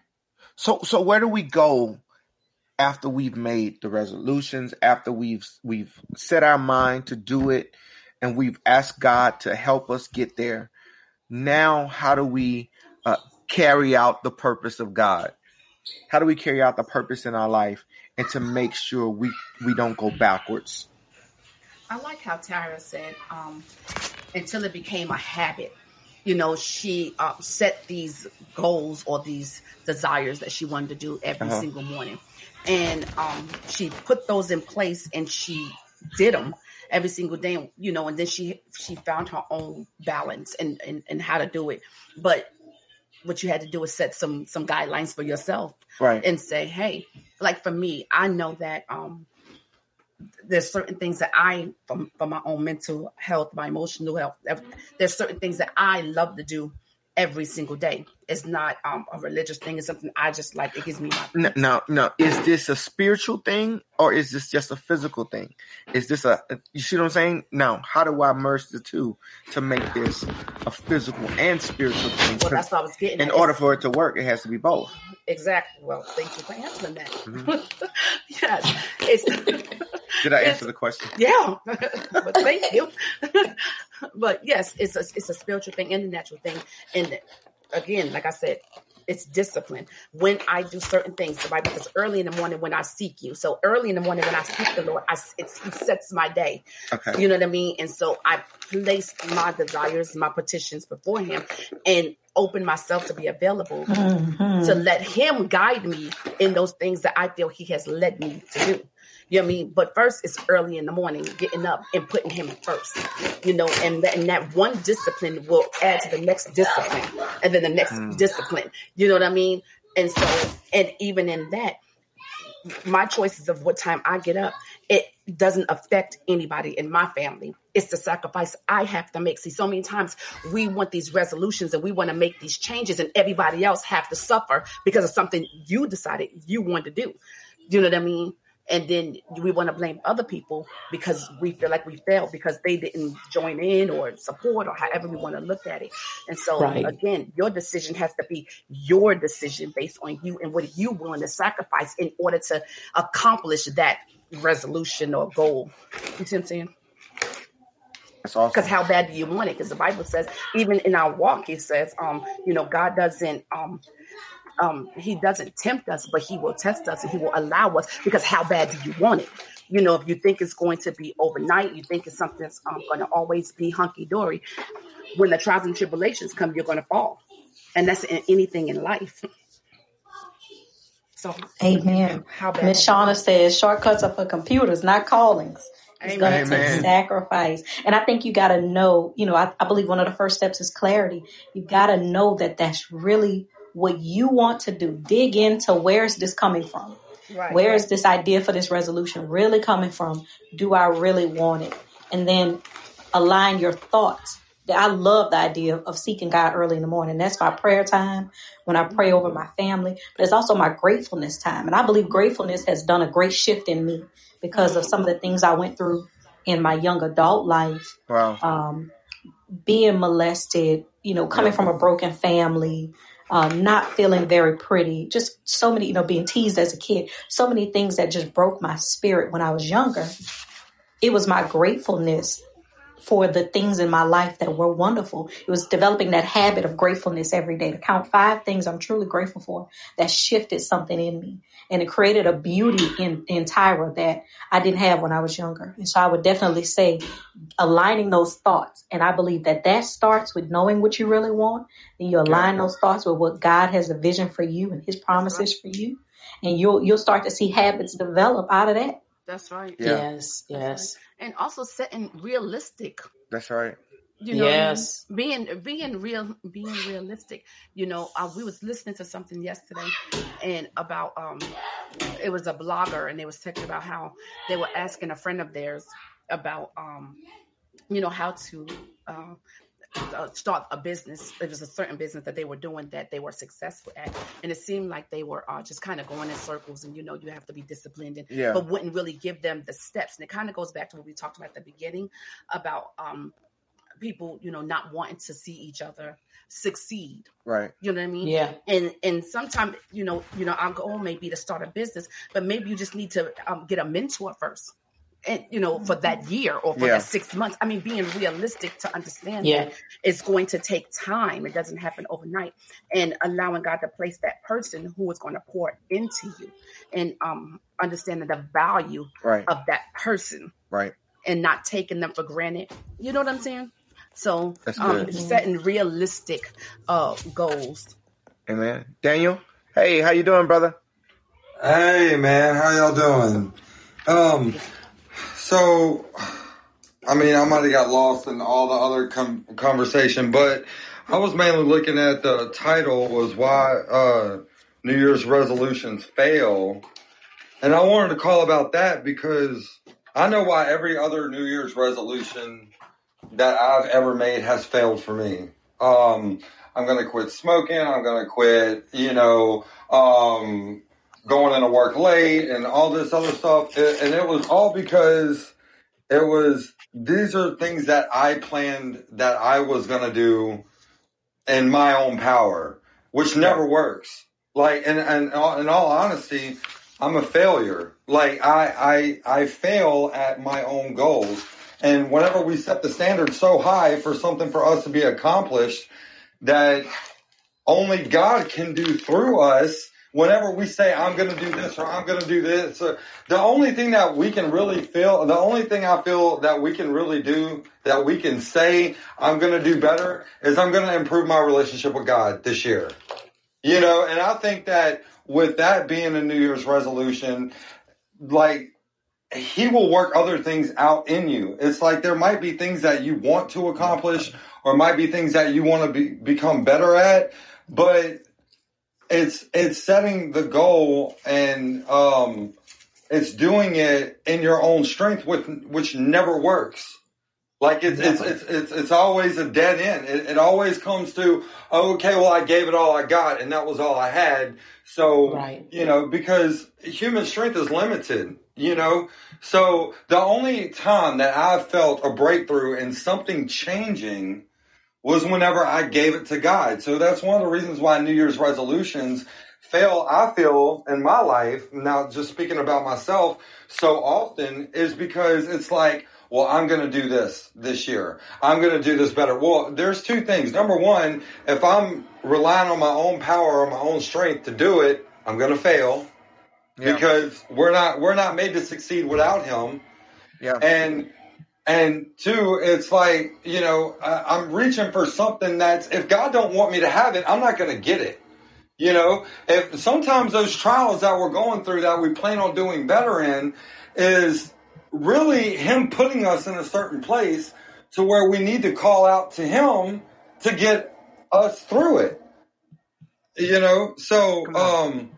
So so where do we go after we've made the resolutions, after we've we've set our mind to do it and we've asked God to help us get there? Now how do we uh, carry out the purpose of God? How do we carry out the purpose in our life and to make sure we we don't go backwards? I like how Tyra said, um, until it became a habit. You know, she uh, set these goals or these desires that she wanted to do every Uh-huh. single morning. And um, she put those in place and she did them every single day, you know, and then she she found her own balance and, and, and how to do it. But what you had to do is set some some guidelines for yourself Right. and say, hey, like for me, I know that um there's certain things that I from for my own mental health, my emotional health, there's certain things that I love to do every single day. It's not um a religious thing, it's something I just like it gives me my No, no, no. Is this a spiritual thing or is this just a physical thing? Is this a, you see what I'm saying? Now, how do I merge the two to make this a physical and spiritual thing? well that's what I was getting In at. order for it to work, it has to be both. exactly well, thank you for answering that. Mhm. yes. It's Did I answer the question? Yeah, but thank you. but yes, it's a it's a spiritual thing and a natural thing. And again, like I said, it's discipline. When I do certain things, the Bible says early in the morning when I seek you. So early in the morning when I seek the Lord, I it's, He sets my day. Okay. You know what I mean? And so I place my desires, my petitions before Him, and open myself to be available Mhm. to let him guide me in those things that I feel he has led me to do. You know what I mean? But first, it's early in the morning, getting up and putting him first. You know, and that, and that one discipline will add to the next discipline, and then the next Mm. discipline. You know what I mean? And so, and even in that, my choices of what time I get up, it doesn't affect anybody in my family. It's the sacrifice I have to make. See, so many times we want these resolutions and we want to make these changes, and everybody else have to suffer because of something you decided you want to do. You know what I mean? And then we want to blame other people because we feel like we failed because they didn't join in or support or however we want to look at it. And so Right. again, your decision has to be your decision based on you and what you willing to sacrifice in order to accomplish that resolution or goal. You see what I'm saying? That's awesome. Because how bad do you want it? Because the Bible says, even in our walk, it says, um, you know, God doesn't um um, he doesn't tempt us, but he will test us and he will allow us because how bad do you want it? You know, if you think it's going to be overnight, you think it's something that's um, going to always be hunky dory. When the trials and tribulations come, you're going to fall, and that's in anything in life. So, Amen. How bad? Miss Shauna says shortcuts are for computers, not callings. It's going to take sacrifice. And I think you got to know, you know, I, I believe one of the first steps is clarity. You got to know that that's really what you want to do. Dig into where is this coming from? Right, where right. is this idea for this resolution really coming from? Do I really want it? And then align your thoughts. I love the idea of seeking God early in the morning. That's my prayer time when I pray over my family, but it's also my gratefulness time. And I believe gratefulness has done a great shift in me because of some of the things I went through in my young adult life. Wow. Um, being molested, you know, coming yeah. from a broken family, um, not feeling very pretty, just so many, you know, being teased as a kid, so many things that just broke my spirit when I was younger. It was my gratefulness for the things in my life that were wonderful. It was developing that habit of gratefulness every day to count five things I'm truly grateful for that shifted something in me. And it created a beauty in, in Tyra that I didn't have when I was younger. And so I would definitely say aligning those thoughts. And I believe that that starts with knowing what you really want. Then you align those thoughts with what God has a vision for you and his promises for you. And you'll, you'll start to see habits develop out of that. That's right. Yeah. Yes, yes. Right. And also setting realistic. That's right. You know, yes. being being real, being realistic. You know, uh, we was listening to something yesterday, and about um, it was a blogger, and they was talking about how they were asking a friend of theirs about um, you know, how to uh, start a business. It was a certain business that they were doing that they were successful at, and it seemed like they were uh, just kind of going in circles. And you know, you have to be disciplined, and yeah. but wouldn't really give them the steps. And it kind of goes back to what we talked about at the beginning about um, people, you know, not wanting to see each other succeed. Right. You know what I mean? Yeah. And and sometimes, you know, you know, our goal may be to start a business, but maybe you just need to um, get a mentor first and you know for that year or for yeah. that six months i mean being realistic to understand yeah. that it's going to take time. It doesn't happen overnight. And allowing god to place that person who is going to pour into you and um understanding the value right. of that person right. and not taking them for granted. You know what i'm saying? So um, setting realistic uh goals. Amen. Daniel? Hey how you doing brother? Hey man. How y'all doing? Um so, I mean, I might have got lost in all the other com- conversation, but I was mainly looking at the title was why uh, New Year's resolutions fail, and I wanted to call about that because I know why every other New Year's resolution that I've ever made has failed for me. Um, I'm to quit smoking. I'm to quit, you know, um, going into work late and all this other stuff. And it was all because it was, these are things that I planned that I was going to do in my own power, which never works. Like, and, and uh, in all honesty, I'm a failure. Like I, I, I fail at my own goals. And whenever we set the standard so high for something for us to be accomplished that only God can do through us, whenever we say, I'm going to do this or I'm going to do this, uh, the only thing that we can really feel, the only thing I feel that we can really do, that we can say, I'm going to do better is I'm going to improve my relationship with God this year. You know, and I think that with that being a New Year's resolution, like, he will work other things out in you. It's like there might be things that you want to accomplish or might be things that you want to be, become better at, but it's it's setting the goal and um, it's doing it in your own strength, with which never works. Like it's it's, it's it's it's always a dead end. It, it always comes to okay, well I gave it all I got, and that was all I had. So right. you know because human strength is limited. You know, so the only time that I've felt a breakthrough and something changing was whenever I gave it to God. So that's one of the reasons why New Year's resolutions fail, I feel, in my life, now just speaking about myself, so often is because it's like, well, I'm going to do this this year. I'm going to do this better. Well, there's two things. Number one, if I'm relying on my own power or my own strength to do it, I'm going to fail Yeah. because we're not we're not made to succeed without him. Yeah. And and two, it's like you know I, I'm reaching for something that's if God don't want me to have it, I'm not going to get it. You know, if sometimes those trials that we're going through that we plan on doing better in is really Him putting us in a certain place to where we need to call out to Him to get us through it. You know, so um,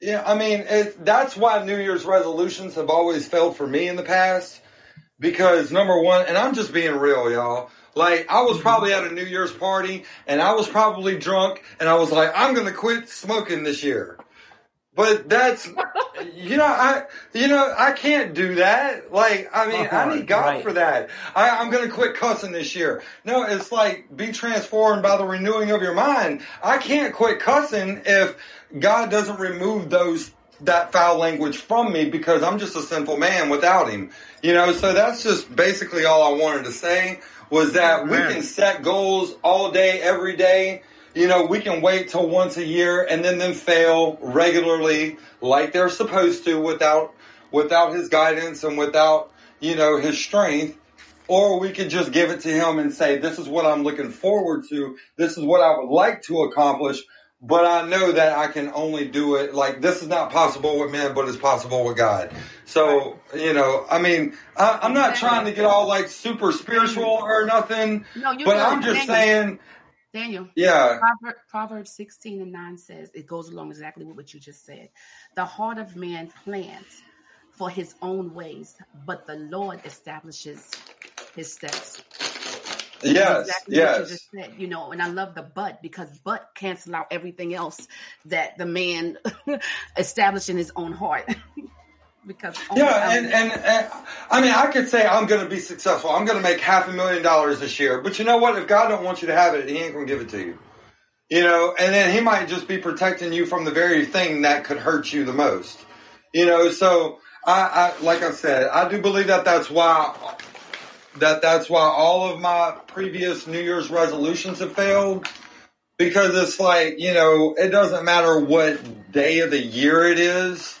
yeah, I mean it, that's why New Year's resolutions have always failed for me in the past because number one, and I'm just being real, y'all. Like I was mhm. probably at a New Year's party and I was probably drunk and I was like, I'm gonna quit smoking this year. But that's, you know, I, you know, I can't do that. Like, I mean, I uh-huh, need God Right. for that. I, I'm going to quit cussing this year. No, it's like be transformed by the renewing of your mind. I can't quit cussing if God doesn't remove those that foul language from me because I'm just a sinful man without Him. You know, so that's just basically all I wanted to say was that we can set goals all day, every day. You know, we can wait till once a year and then then fail regularly like they're supposed to without without his guidance and without, you know, his strength. Or we could just give it to him and say, this is what I'm looking forward to. This is what I would like to accomplish. But I know that I can only do it like this is not possible with men, but it's possible with God. So, you know, I mean, I, I'm not trying to get all like super spiritual mm-hmm. or nothing, No, you but good. I'm just Daniel, saying, Daniel, yeah, Proverb, Proverbs 16 and 9 says, it goes along exactly with what you just said. The heart of man plans for his own ways, but the Lord establishes his steps. Yes, exactly what you yes. just said, you know, and I love the but because but cancel out everything else that the man established in his own heart. because Yeah, and, and, and I mean, I could say I'm going to be successful. I'm going to make half a million dollars this year. But you know what? If God don't want you to have it, He ain't going to give it to you. You know, and then He might just be protecting you from the very thing that could hurt you the most. You know, so I, I like I said, I do believe that that's why that that's why all of my previous New Year's resolutions have failed. Because it's like, you know, it doesn't matter what day of the year it is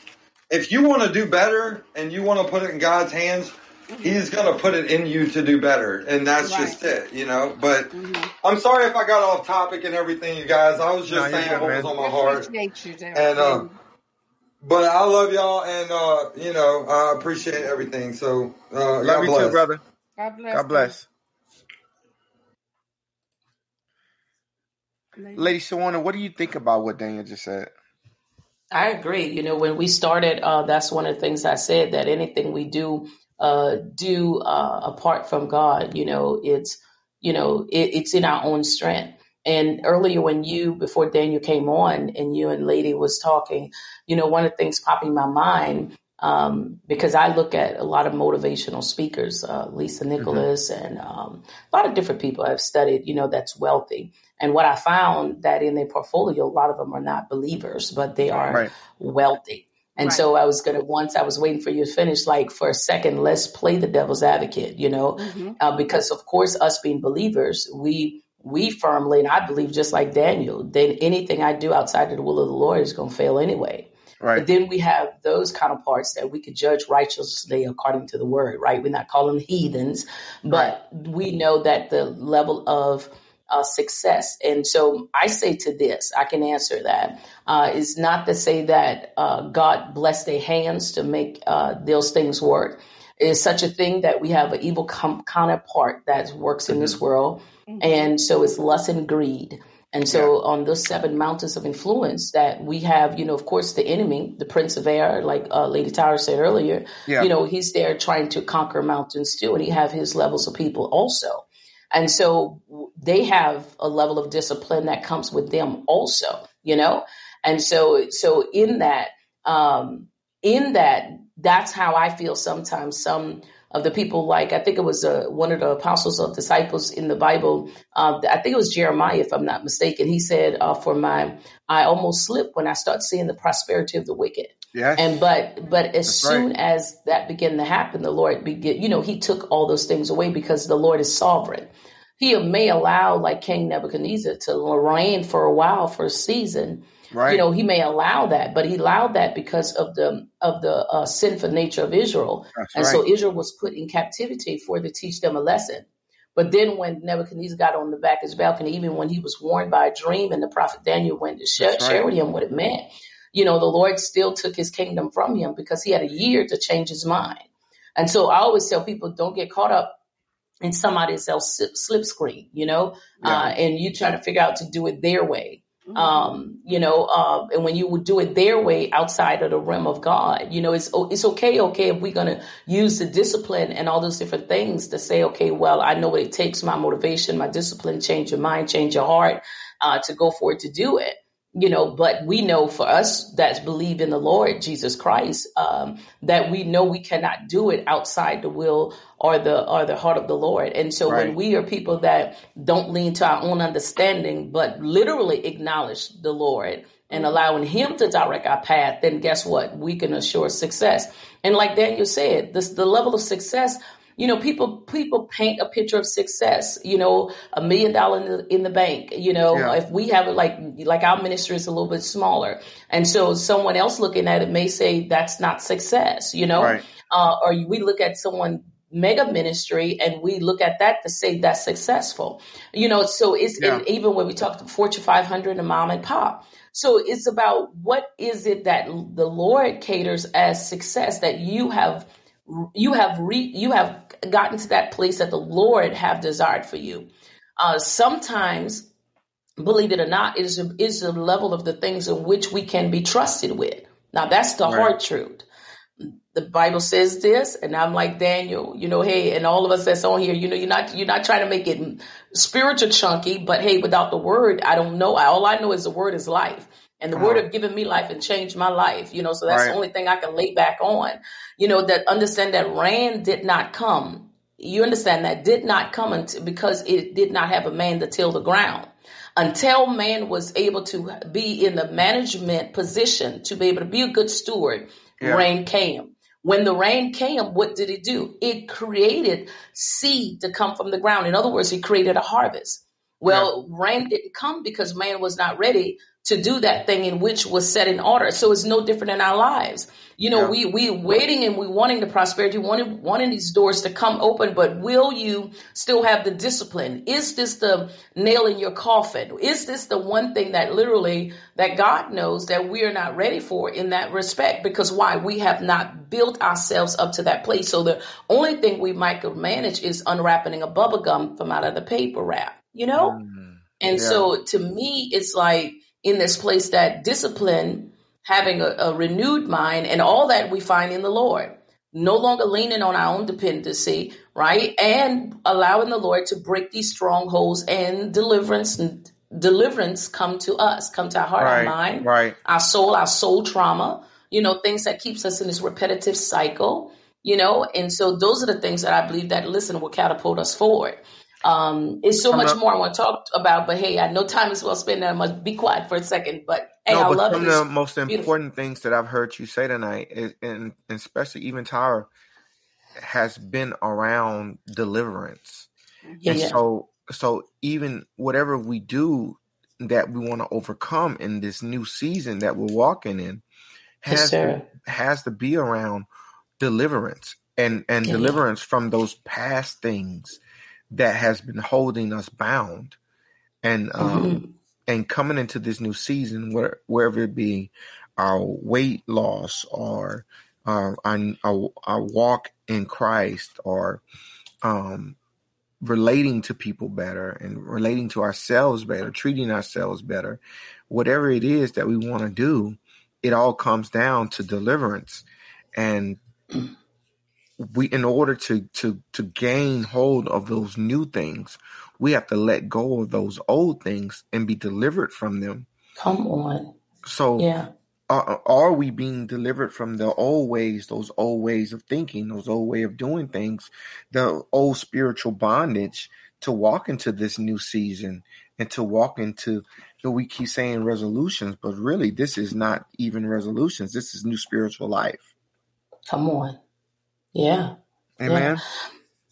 if you want to do better and you want to put it in God's hands, He's going to put it in you to do better. And that's Right. just it, you know. But Mhm. I'm sorry if I got off topic and everything, you guys. I was just you're saying what was on my heart. appreciate you, Derek. And, uh, But I love y'all and, uh, you know, I appreciate everything. So, uh, Love God you bless. too, brother. God bless. God bless. Lady. Lady Shawana, what do you think about what Daniel just said? I agree. You know, when we started, uh, that's one of the things I said that anything we do, uh, do uh, apart from God, you know, it's, you know, it, it's in our own strength. And earlier, when you, before Daniel came on, and you and Lady was talking, you know, one of the things popping my mind um, because I look at a lot of motivational speakers, uh, Lisa Nichols, and um, a lot of different people I've studied, you know, that's wealthy. And what I found that in their portfolio, a lot of them are not believers, but they are Right. wealthy. And Right. so I was going to, once I was waiting for you to finish, like for a second, let's play the devil's advocate, you know, Mhm. uh, because of course, us being believers, we, we firmly, and I believe just like Daniel, then anything I do outside of the will of the Lord is going to fail anyway. Right. But then we have those counterparts that we could judge righteously according to the word, right? We're not calling them heathens, but we know that the level of uh, success. And so I say to this, I can answer that, uh, is not to say that uh, God bless their hands to make uh, those things work. It is such a thing that we have an evil com- counterpart that works in this world. And so it's lust and greed. And so on those seven mountains of influence that we have, you know, of course, the enemy, the prince of air, like uh, Lady Tower said earlier, Yeah. you know, he's there trying to conquer mountains too, and he have his levels of people also. And so they have a level of discipline that comes with them also, you know? And so, so in that, um, in that, that's how I feel sometimes some of the people like, I think it was uh, one of the apostles of disciples in the Bible. Uh, I think it was Jeremiah, if I'm not mistaken. He said, uh, for my, I almost slip when I start seeing the prosperity of the wicked. Yes. And but but as That's soon right. as that began to happen, the Lord began, you know, he took all those things away because the Lord is sovereign. He may allow like King Nebuchadnezzar to reign for a while for a season. Right. You know, he may allow that, but he allowed that because of the of the uh, sinful nature of Israel. That's And right. so Israel was put in captivity for to teach them a lesson. But then when Nebuchadnezzar got on the back of his balcony, even when he was warned by a dream and the prophet Daniel went to share, right. share with him what it meant, you know, the Lord still took his kingdom from him because he had a year to change his mind. And so I always tell people, don't get caught up in somebody else's slip, screen, you know, Yeah. uh, and you try to figure out to do it their way. Mhm. Um, you know, uh, and when you would do it their way outside of the realm of God, you know, it's it's okay, okay, if we're gonna use the discipline and all those different things to say, okay, well, I know what it takes, my motivation, my discipline, change your mind, change your heart, uh, to go forward to do it. You know, but we know for us that believe in the Lord Jesus Christ, um, that we know we cannot do it outside the will or the or the heart of the Lord. And so Right. when we are people that don't lean to our own understanding, but literally acknowledge the Lord and allowing Him to direct our path, then guess what? We can assure success. And like Daniel said, this the level of success. You know, people people paint a picture of success. You know, a million dollar in the, in the bank. You know, Yeah. if we have it like like our ministry is a little bit smaller, and so someone else looking at it may say that's not success. You know, Right. uh, or we look at someone mega ministry and we look at that to say that's successful you know so it's Yeah. even when we talk to fortune 500 and mom and pop so it's about what is it that the lord caters as success that you have you have re, you have gotten to that place that the lord have desired for you uh, sometimes believe it or not, it is a, is the level of the things in which we can be trusted with. Now that's the Right. hard truth. The Bible says this, and I'm like Daniel, you know, hey, and all of us that's on here, you know, you're not you're not trying to make it spiritual chunky, but hey, without the word, I don't know. All I know is the word is life. And the word have given me life and changed my life, you know, so that's Right. the only thing I can lay back on. You know, that understand that rain did not come. You understand that did not come until, because it did not have a man to till the ground until man was able to be in the management position to be able to be a good steward, Yeah. rain came. When the rain came, what did it do? It created seed to come from the ground. In other words, it created a harvest. Well, rain didn't come because man was not ready to do that thing in which was set in order. So it's no different in our lives. You know, Yeah. we we waiting and we wanting the prosperity, wanting wanting these doors to come open, but will you still have the discipline? Is this the nail in your coffin? Is this the one thing that literally that God knows that we are not ready for in that respect? Because why? We have not built ourselves up to that place. So the only thing we might could manage is unwrapping a bubble gum from out of the paper wrap. You know? Mm. And Yeah. so to me, it's like in this place that discipline, having a, a renewed mind, and all that we find in the Lord. No longer leaning on our own dependency, right? And allowing the Lord to break these strongholds and deliverance and deliverance come to us, come to our heart, our mind, Right. our soul, our soul trauma, you know, things that keeps us in this repetitive cycle, you know, and so those are the things that I believe that listen will catapult us forward. Um, it's so much more I want to talk about, but hey, I know time is well spent I must be quiet for a second, but hey, I no, but love some of the most beautiful. important things that I've heard you say tonight, is, and, and especially even Tara, has been around deliverance. Yeah, and yeah. so, so even whatever we do that we want to overcome in this new season that we're walking in, has to, has to be around deliverance and and yeah. deliverance from those past things that has been holding us bound and um Mhm. and coming into this new season where wherever it be our weight loss or uh, our, our our walk in Christ or um relating to people better and relating to ourselves better treating ourselves better whatever it is that we want to do it all comes down to deliverance and we in order to to to gain hold of those new things we have to let go of those old things and be delivered from them Come on. so Yeah. are, are we being delivered from the old ways those old ways of thinking those old way of doing things the old spiritual bondage to walk into this new season and to walk into you know, we keep saying resolutions, but really this is not even resolutions. This is new spiritual life. Come on. Yeah. Amen.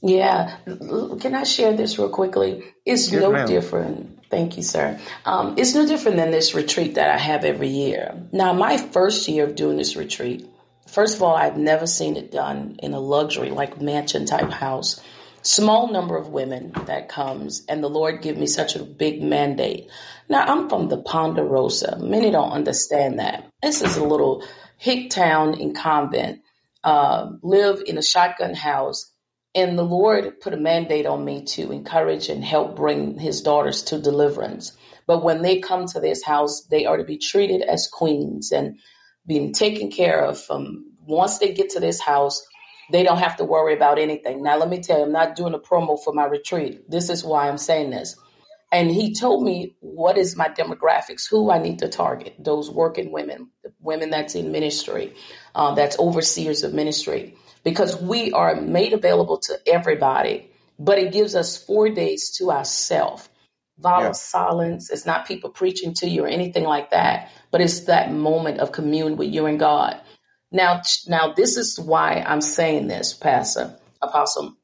Yeah. yeah. Can I share this real quickly? It's yes, no ma'am. different. Thank you, sir. Um, it's no different than this retreat that I have every year. Now, my first year of doing this retreat, first of all, I've never seen it done in a luxury, like mansion type house small number of women that comes and the Lord give me such a big mandate. Now I'm from the Ponderosa. Many don't understand that. This is a little hick town in convent. Uh, live in a shotgun house and the Lord put a mandate on me to encourage and help bring his daughters to deliverance. But when they come to this house, they are to be treated as queens and being taken care of from once they get to this house they don't have to worry about anything. Now, let me tell you, I'm not doing a promo for my retreat. This is why I'm saying this. And he told me what is my demographics, who I need to target, those working women, women that's in ministry, uh, that's overseers of ministry, because we are made available to everybody, but it gives us four days to ourselves. Vow yeah. of silence. It's not people preaching to you or anything like that, but it's that moment of commune with you and God. Now, now this is why I'm saying this, Pastor Apostle.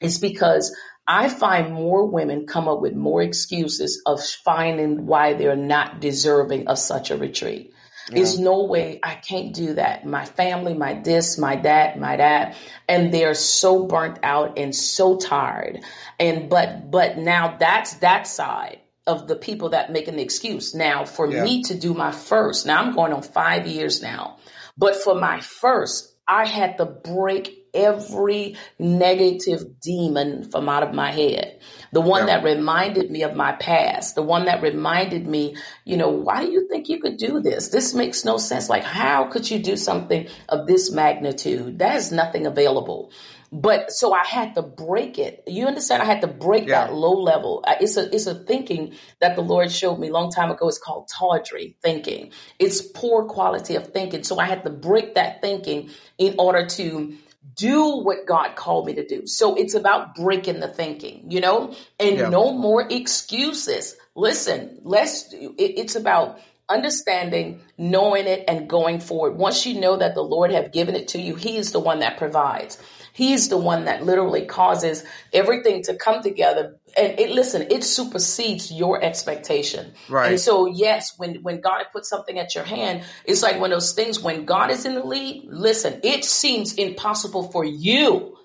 It's because I find more women come up with more excuses of finding why they're not deserving of such a retreat. Yeah. There's no way I can't do that. My family, my this, my that, my that, and they're so burnt out and so tired. And but but now that's that side of the people that make an excuse. Now for yeah. me to do my first, now I'm going on five years now. But for my first, I had to break every negative demon from out of my head. The one yeah. that reminded me of my past, the one that reminded me, you know, why do you think you could do this? This makes no sense. Like, how could you do something of this magnitude? That is nothing available. But so I had to break it. You understand? I had to break yeah. that low level. It's a it's a thinking that the Lord showed me a long time ago. It's called tawdry thinking. It's poor quality of thinking. So I had to break that thinking in order to do what God called me to do. So it's about breaking the thinking, you know, and yeah. no more excuses. Listen, let's. It, it's about understanding, knowing it, and going forward. Once you know that the Lord have given it to you, He is the one that provides. He's the one that literally causes everything to come together. And it, listen, it supersedes your expectation. Right. And so, yes, when, when God puts something at your hand, it's like one of those things when God is in the lead, listen, it seems impossible for you.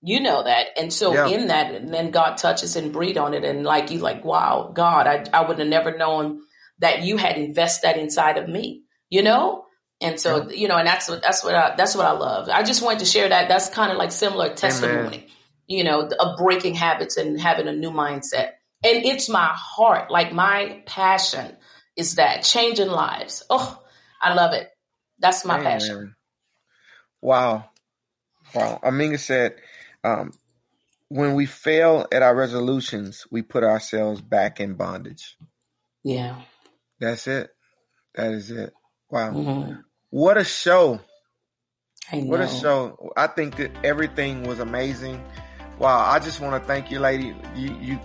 You know that. And so yeah. in that, and then God touches and breathe on it. And like, you like, wow, God, I, I would have never known that you had invested that inside of me, you know? And so, yeah. you know, and that's what, that's what I, that's what I love. I just wanted to share that. That's kind of like similar testimony, Amen. You know, of breaking habits and having a new mindset. And it's my heart, like my passion is that changing lives. Oh, I love it. That's my passion. Wow. Wow. Aminga said, um, when we fail at our resolutions, we put ourselves back in bondage. Yeah. That's it. That is it. Wow. Mm-hmm. What a show. What a show. I think that everything was amazing. Wow. I just want to thank you, lady. You, you,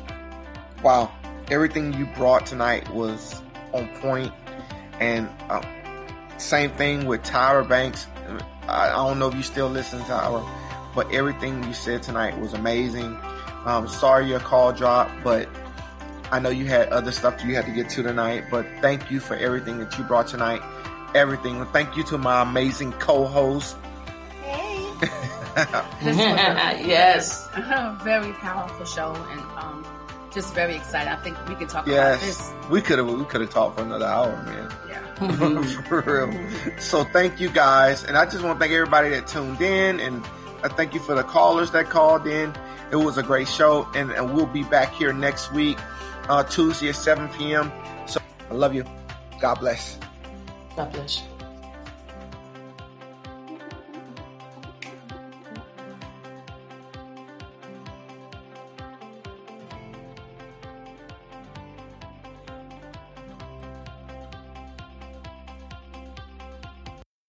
wow. Everything you brought tonight was on point. And uh, same thing with Tyra Banks. I, I don't know if you still listen, to Tyra, but everything you said tonight was amazing. Um, sorry your call dropped, but I know you had other stuff you had to get to tonight, but thank you for everything that you brought tonight everything. Thank you to my amazing co-host. Hey. yes. very powerful show and um, just very excited. I think we could talk yes. about this. We could have we could have talked for another hour, man. Yeah. for real. So thank you guys. And I just want to thank everybody that tuned in and I thank you for the callers that called in. It was a great show and, and we'll be back here next week, uh, Tuesday at 7 p.m. So I love you. God bless. God bless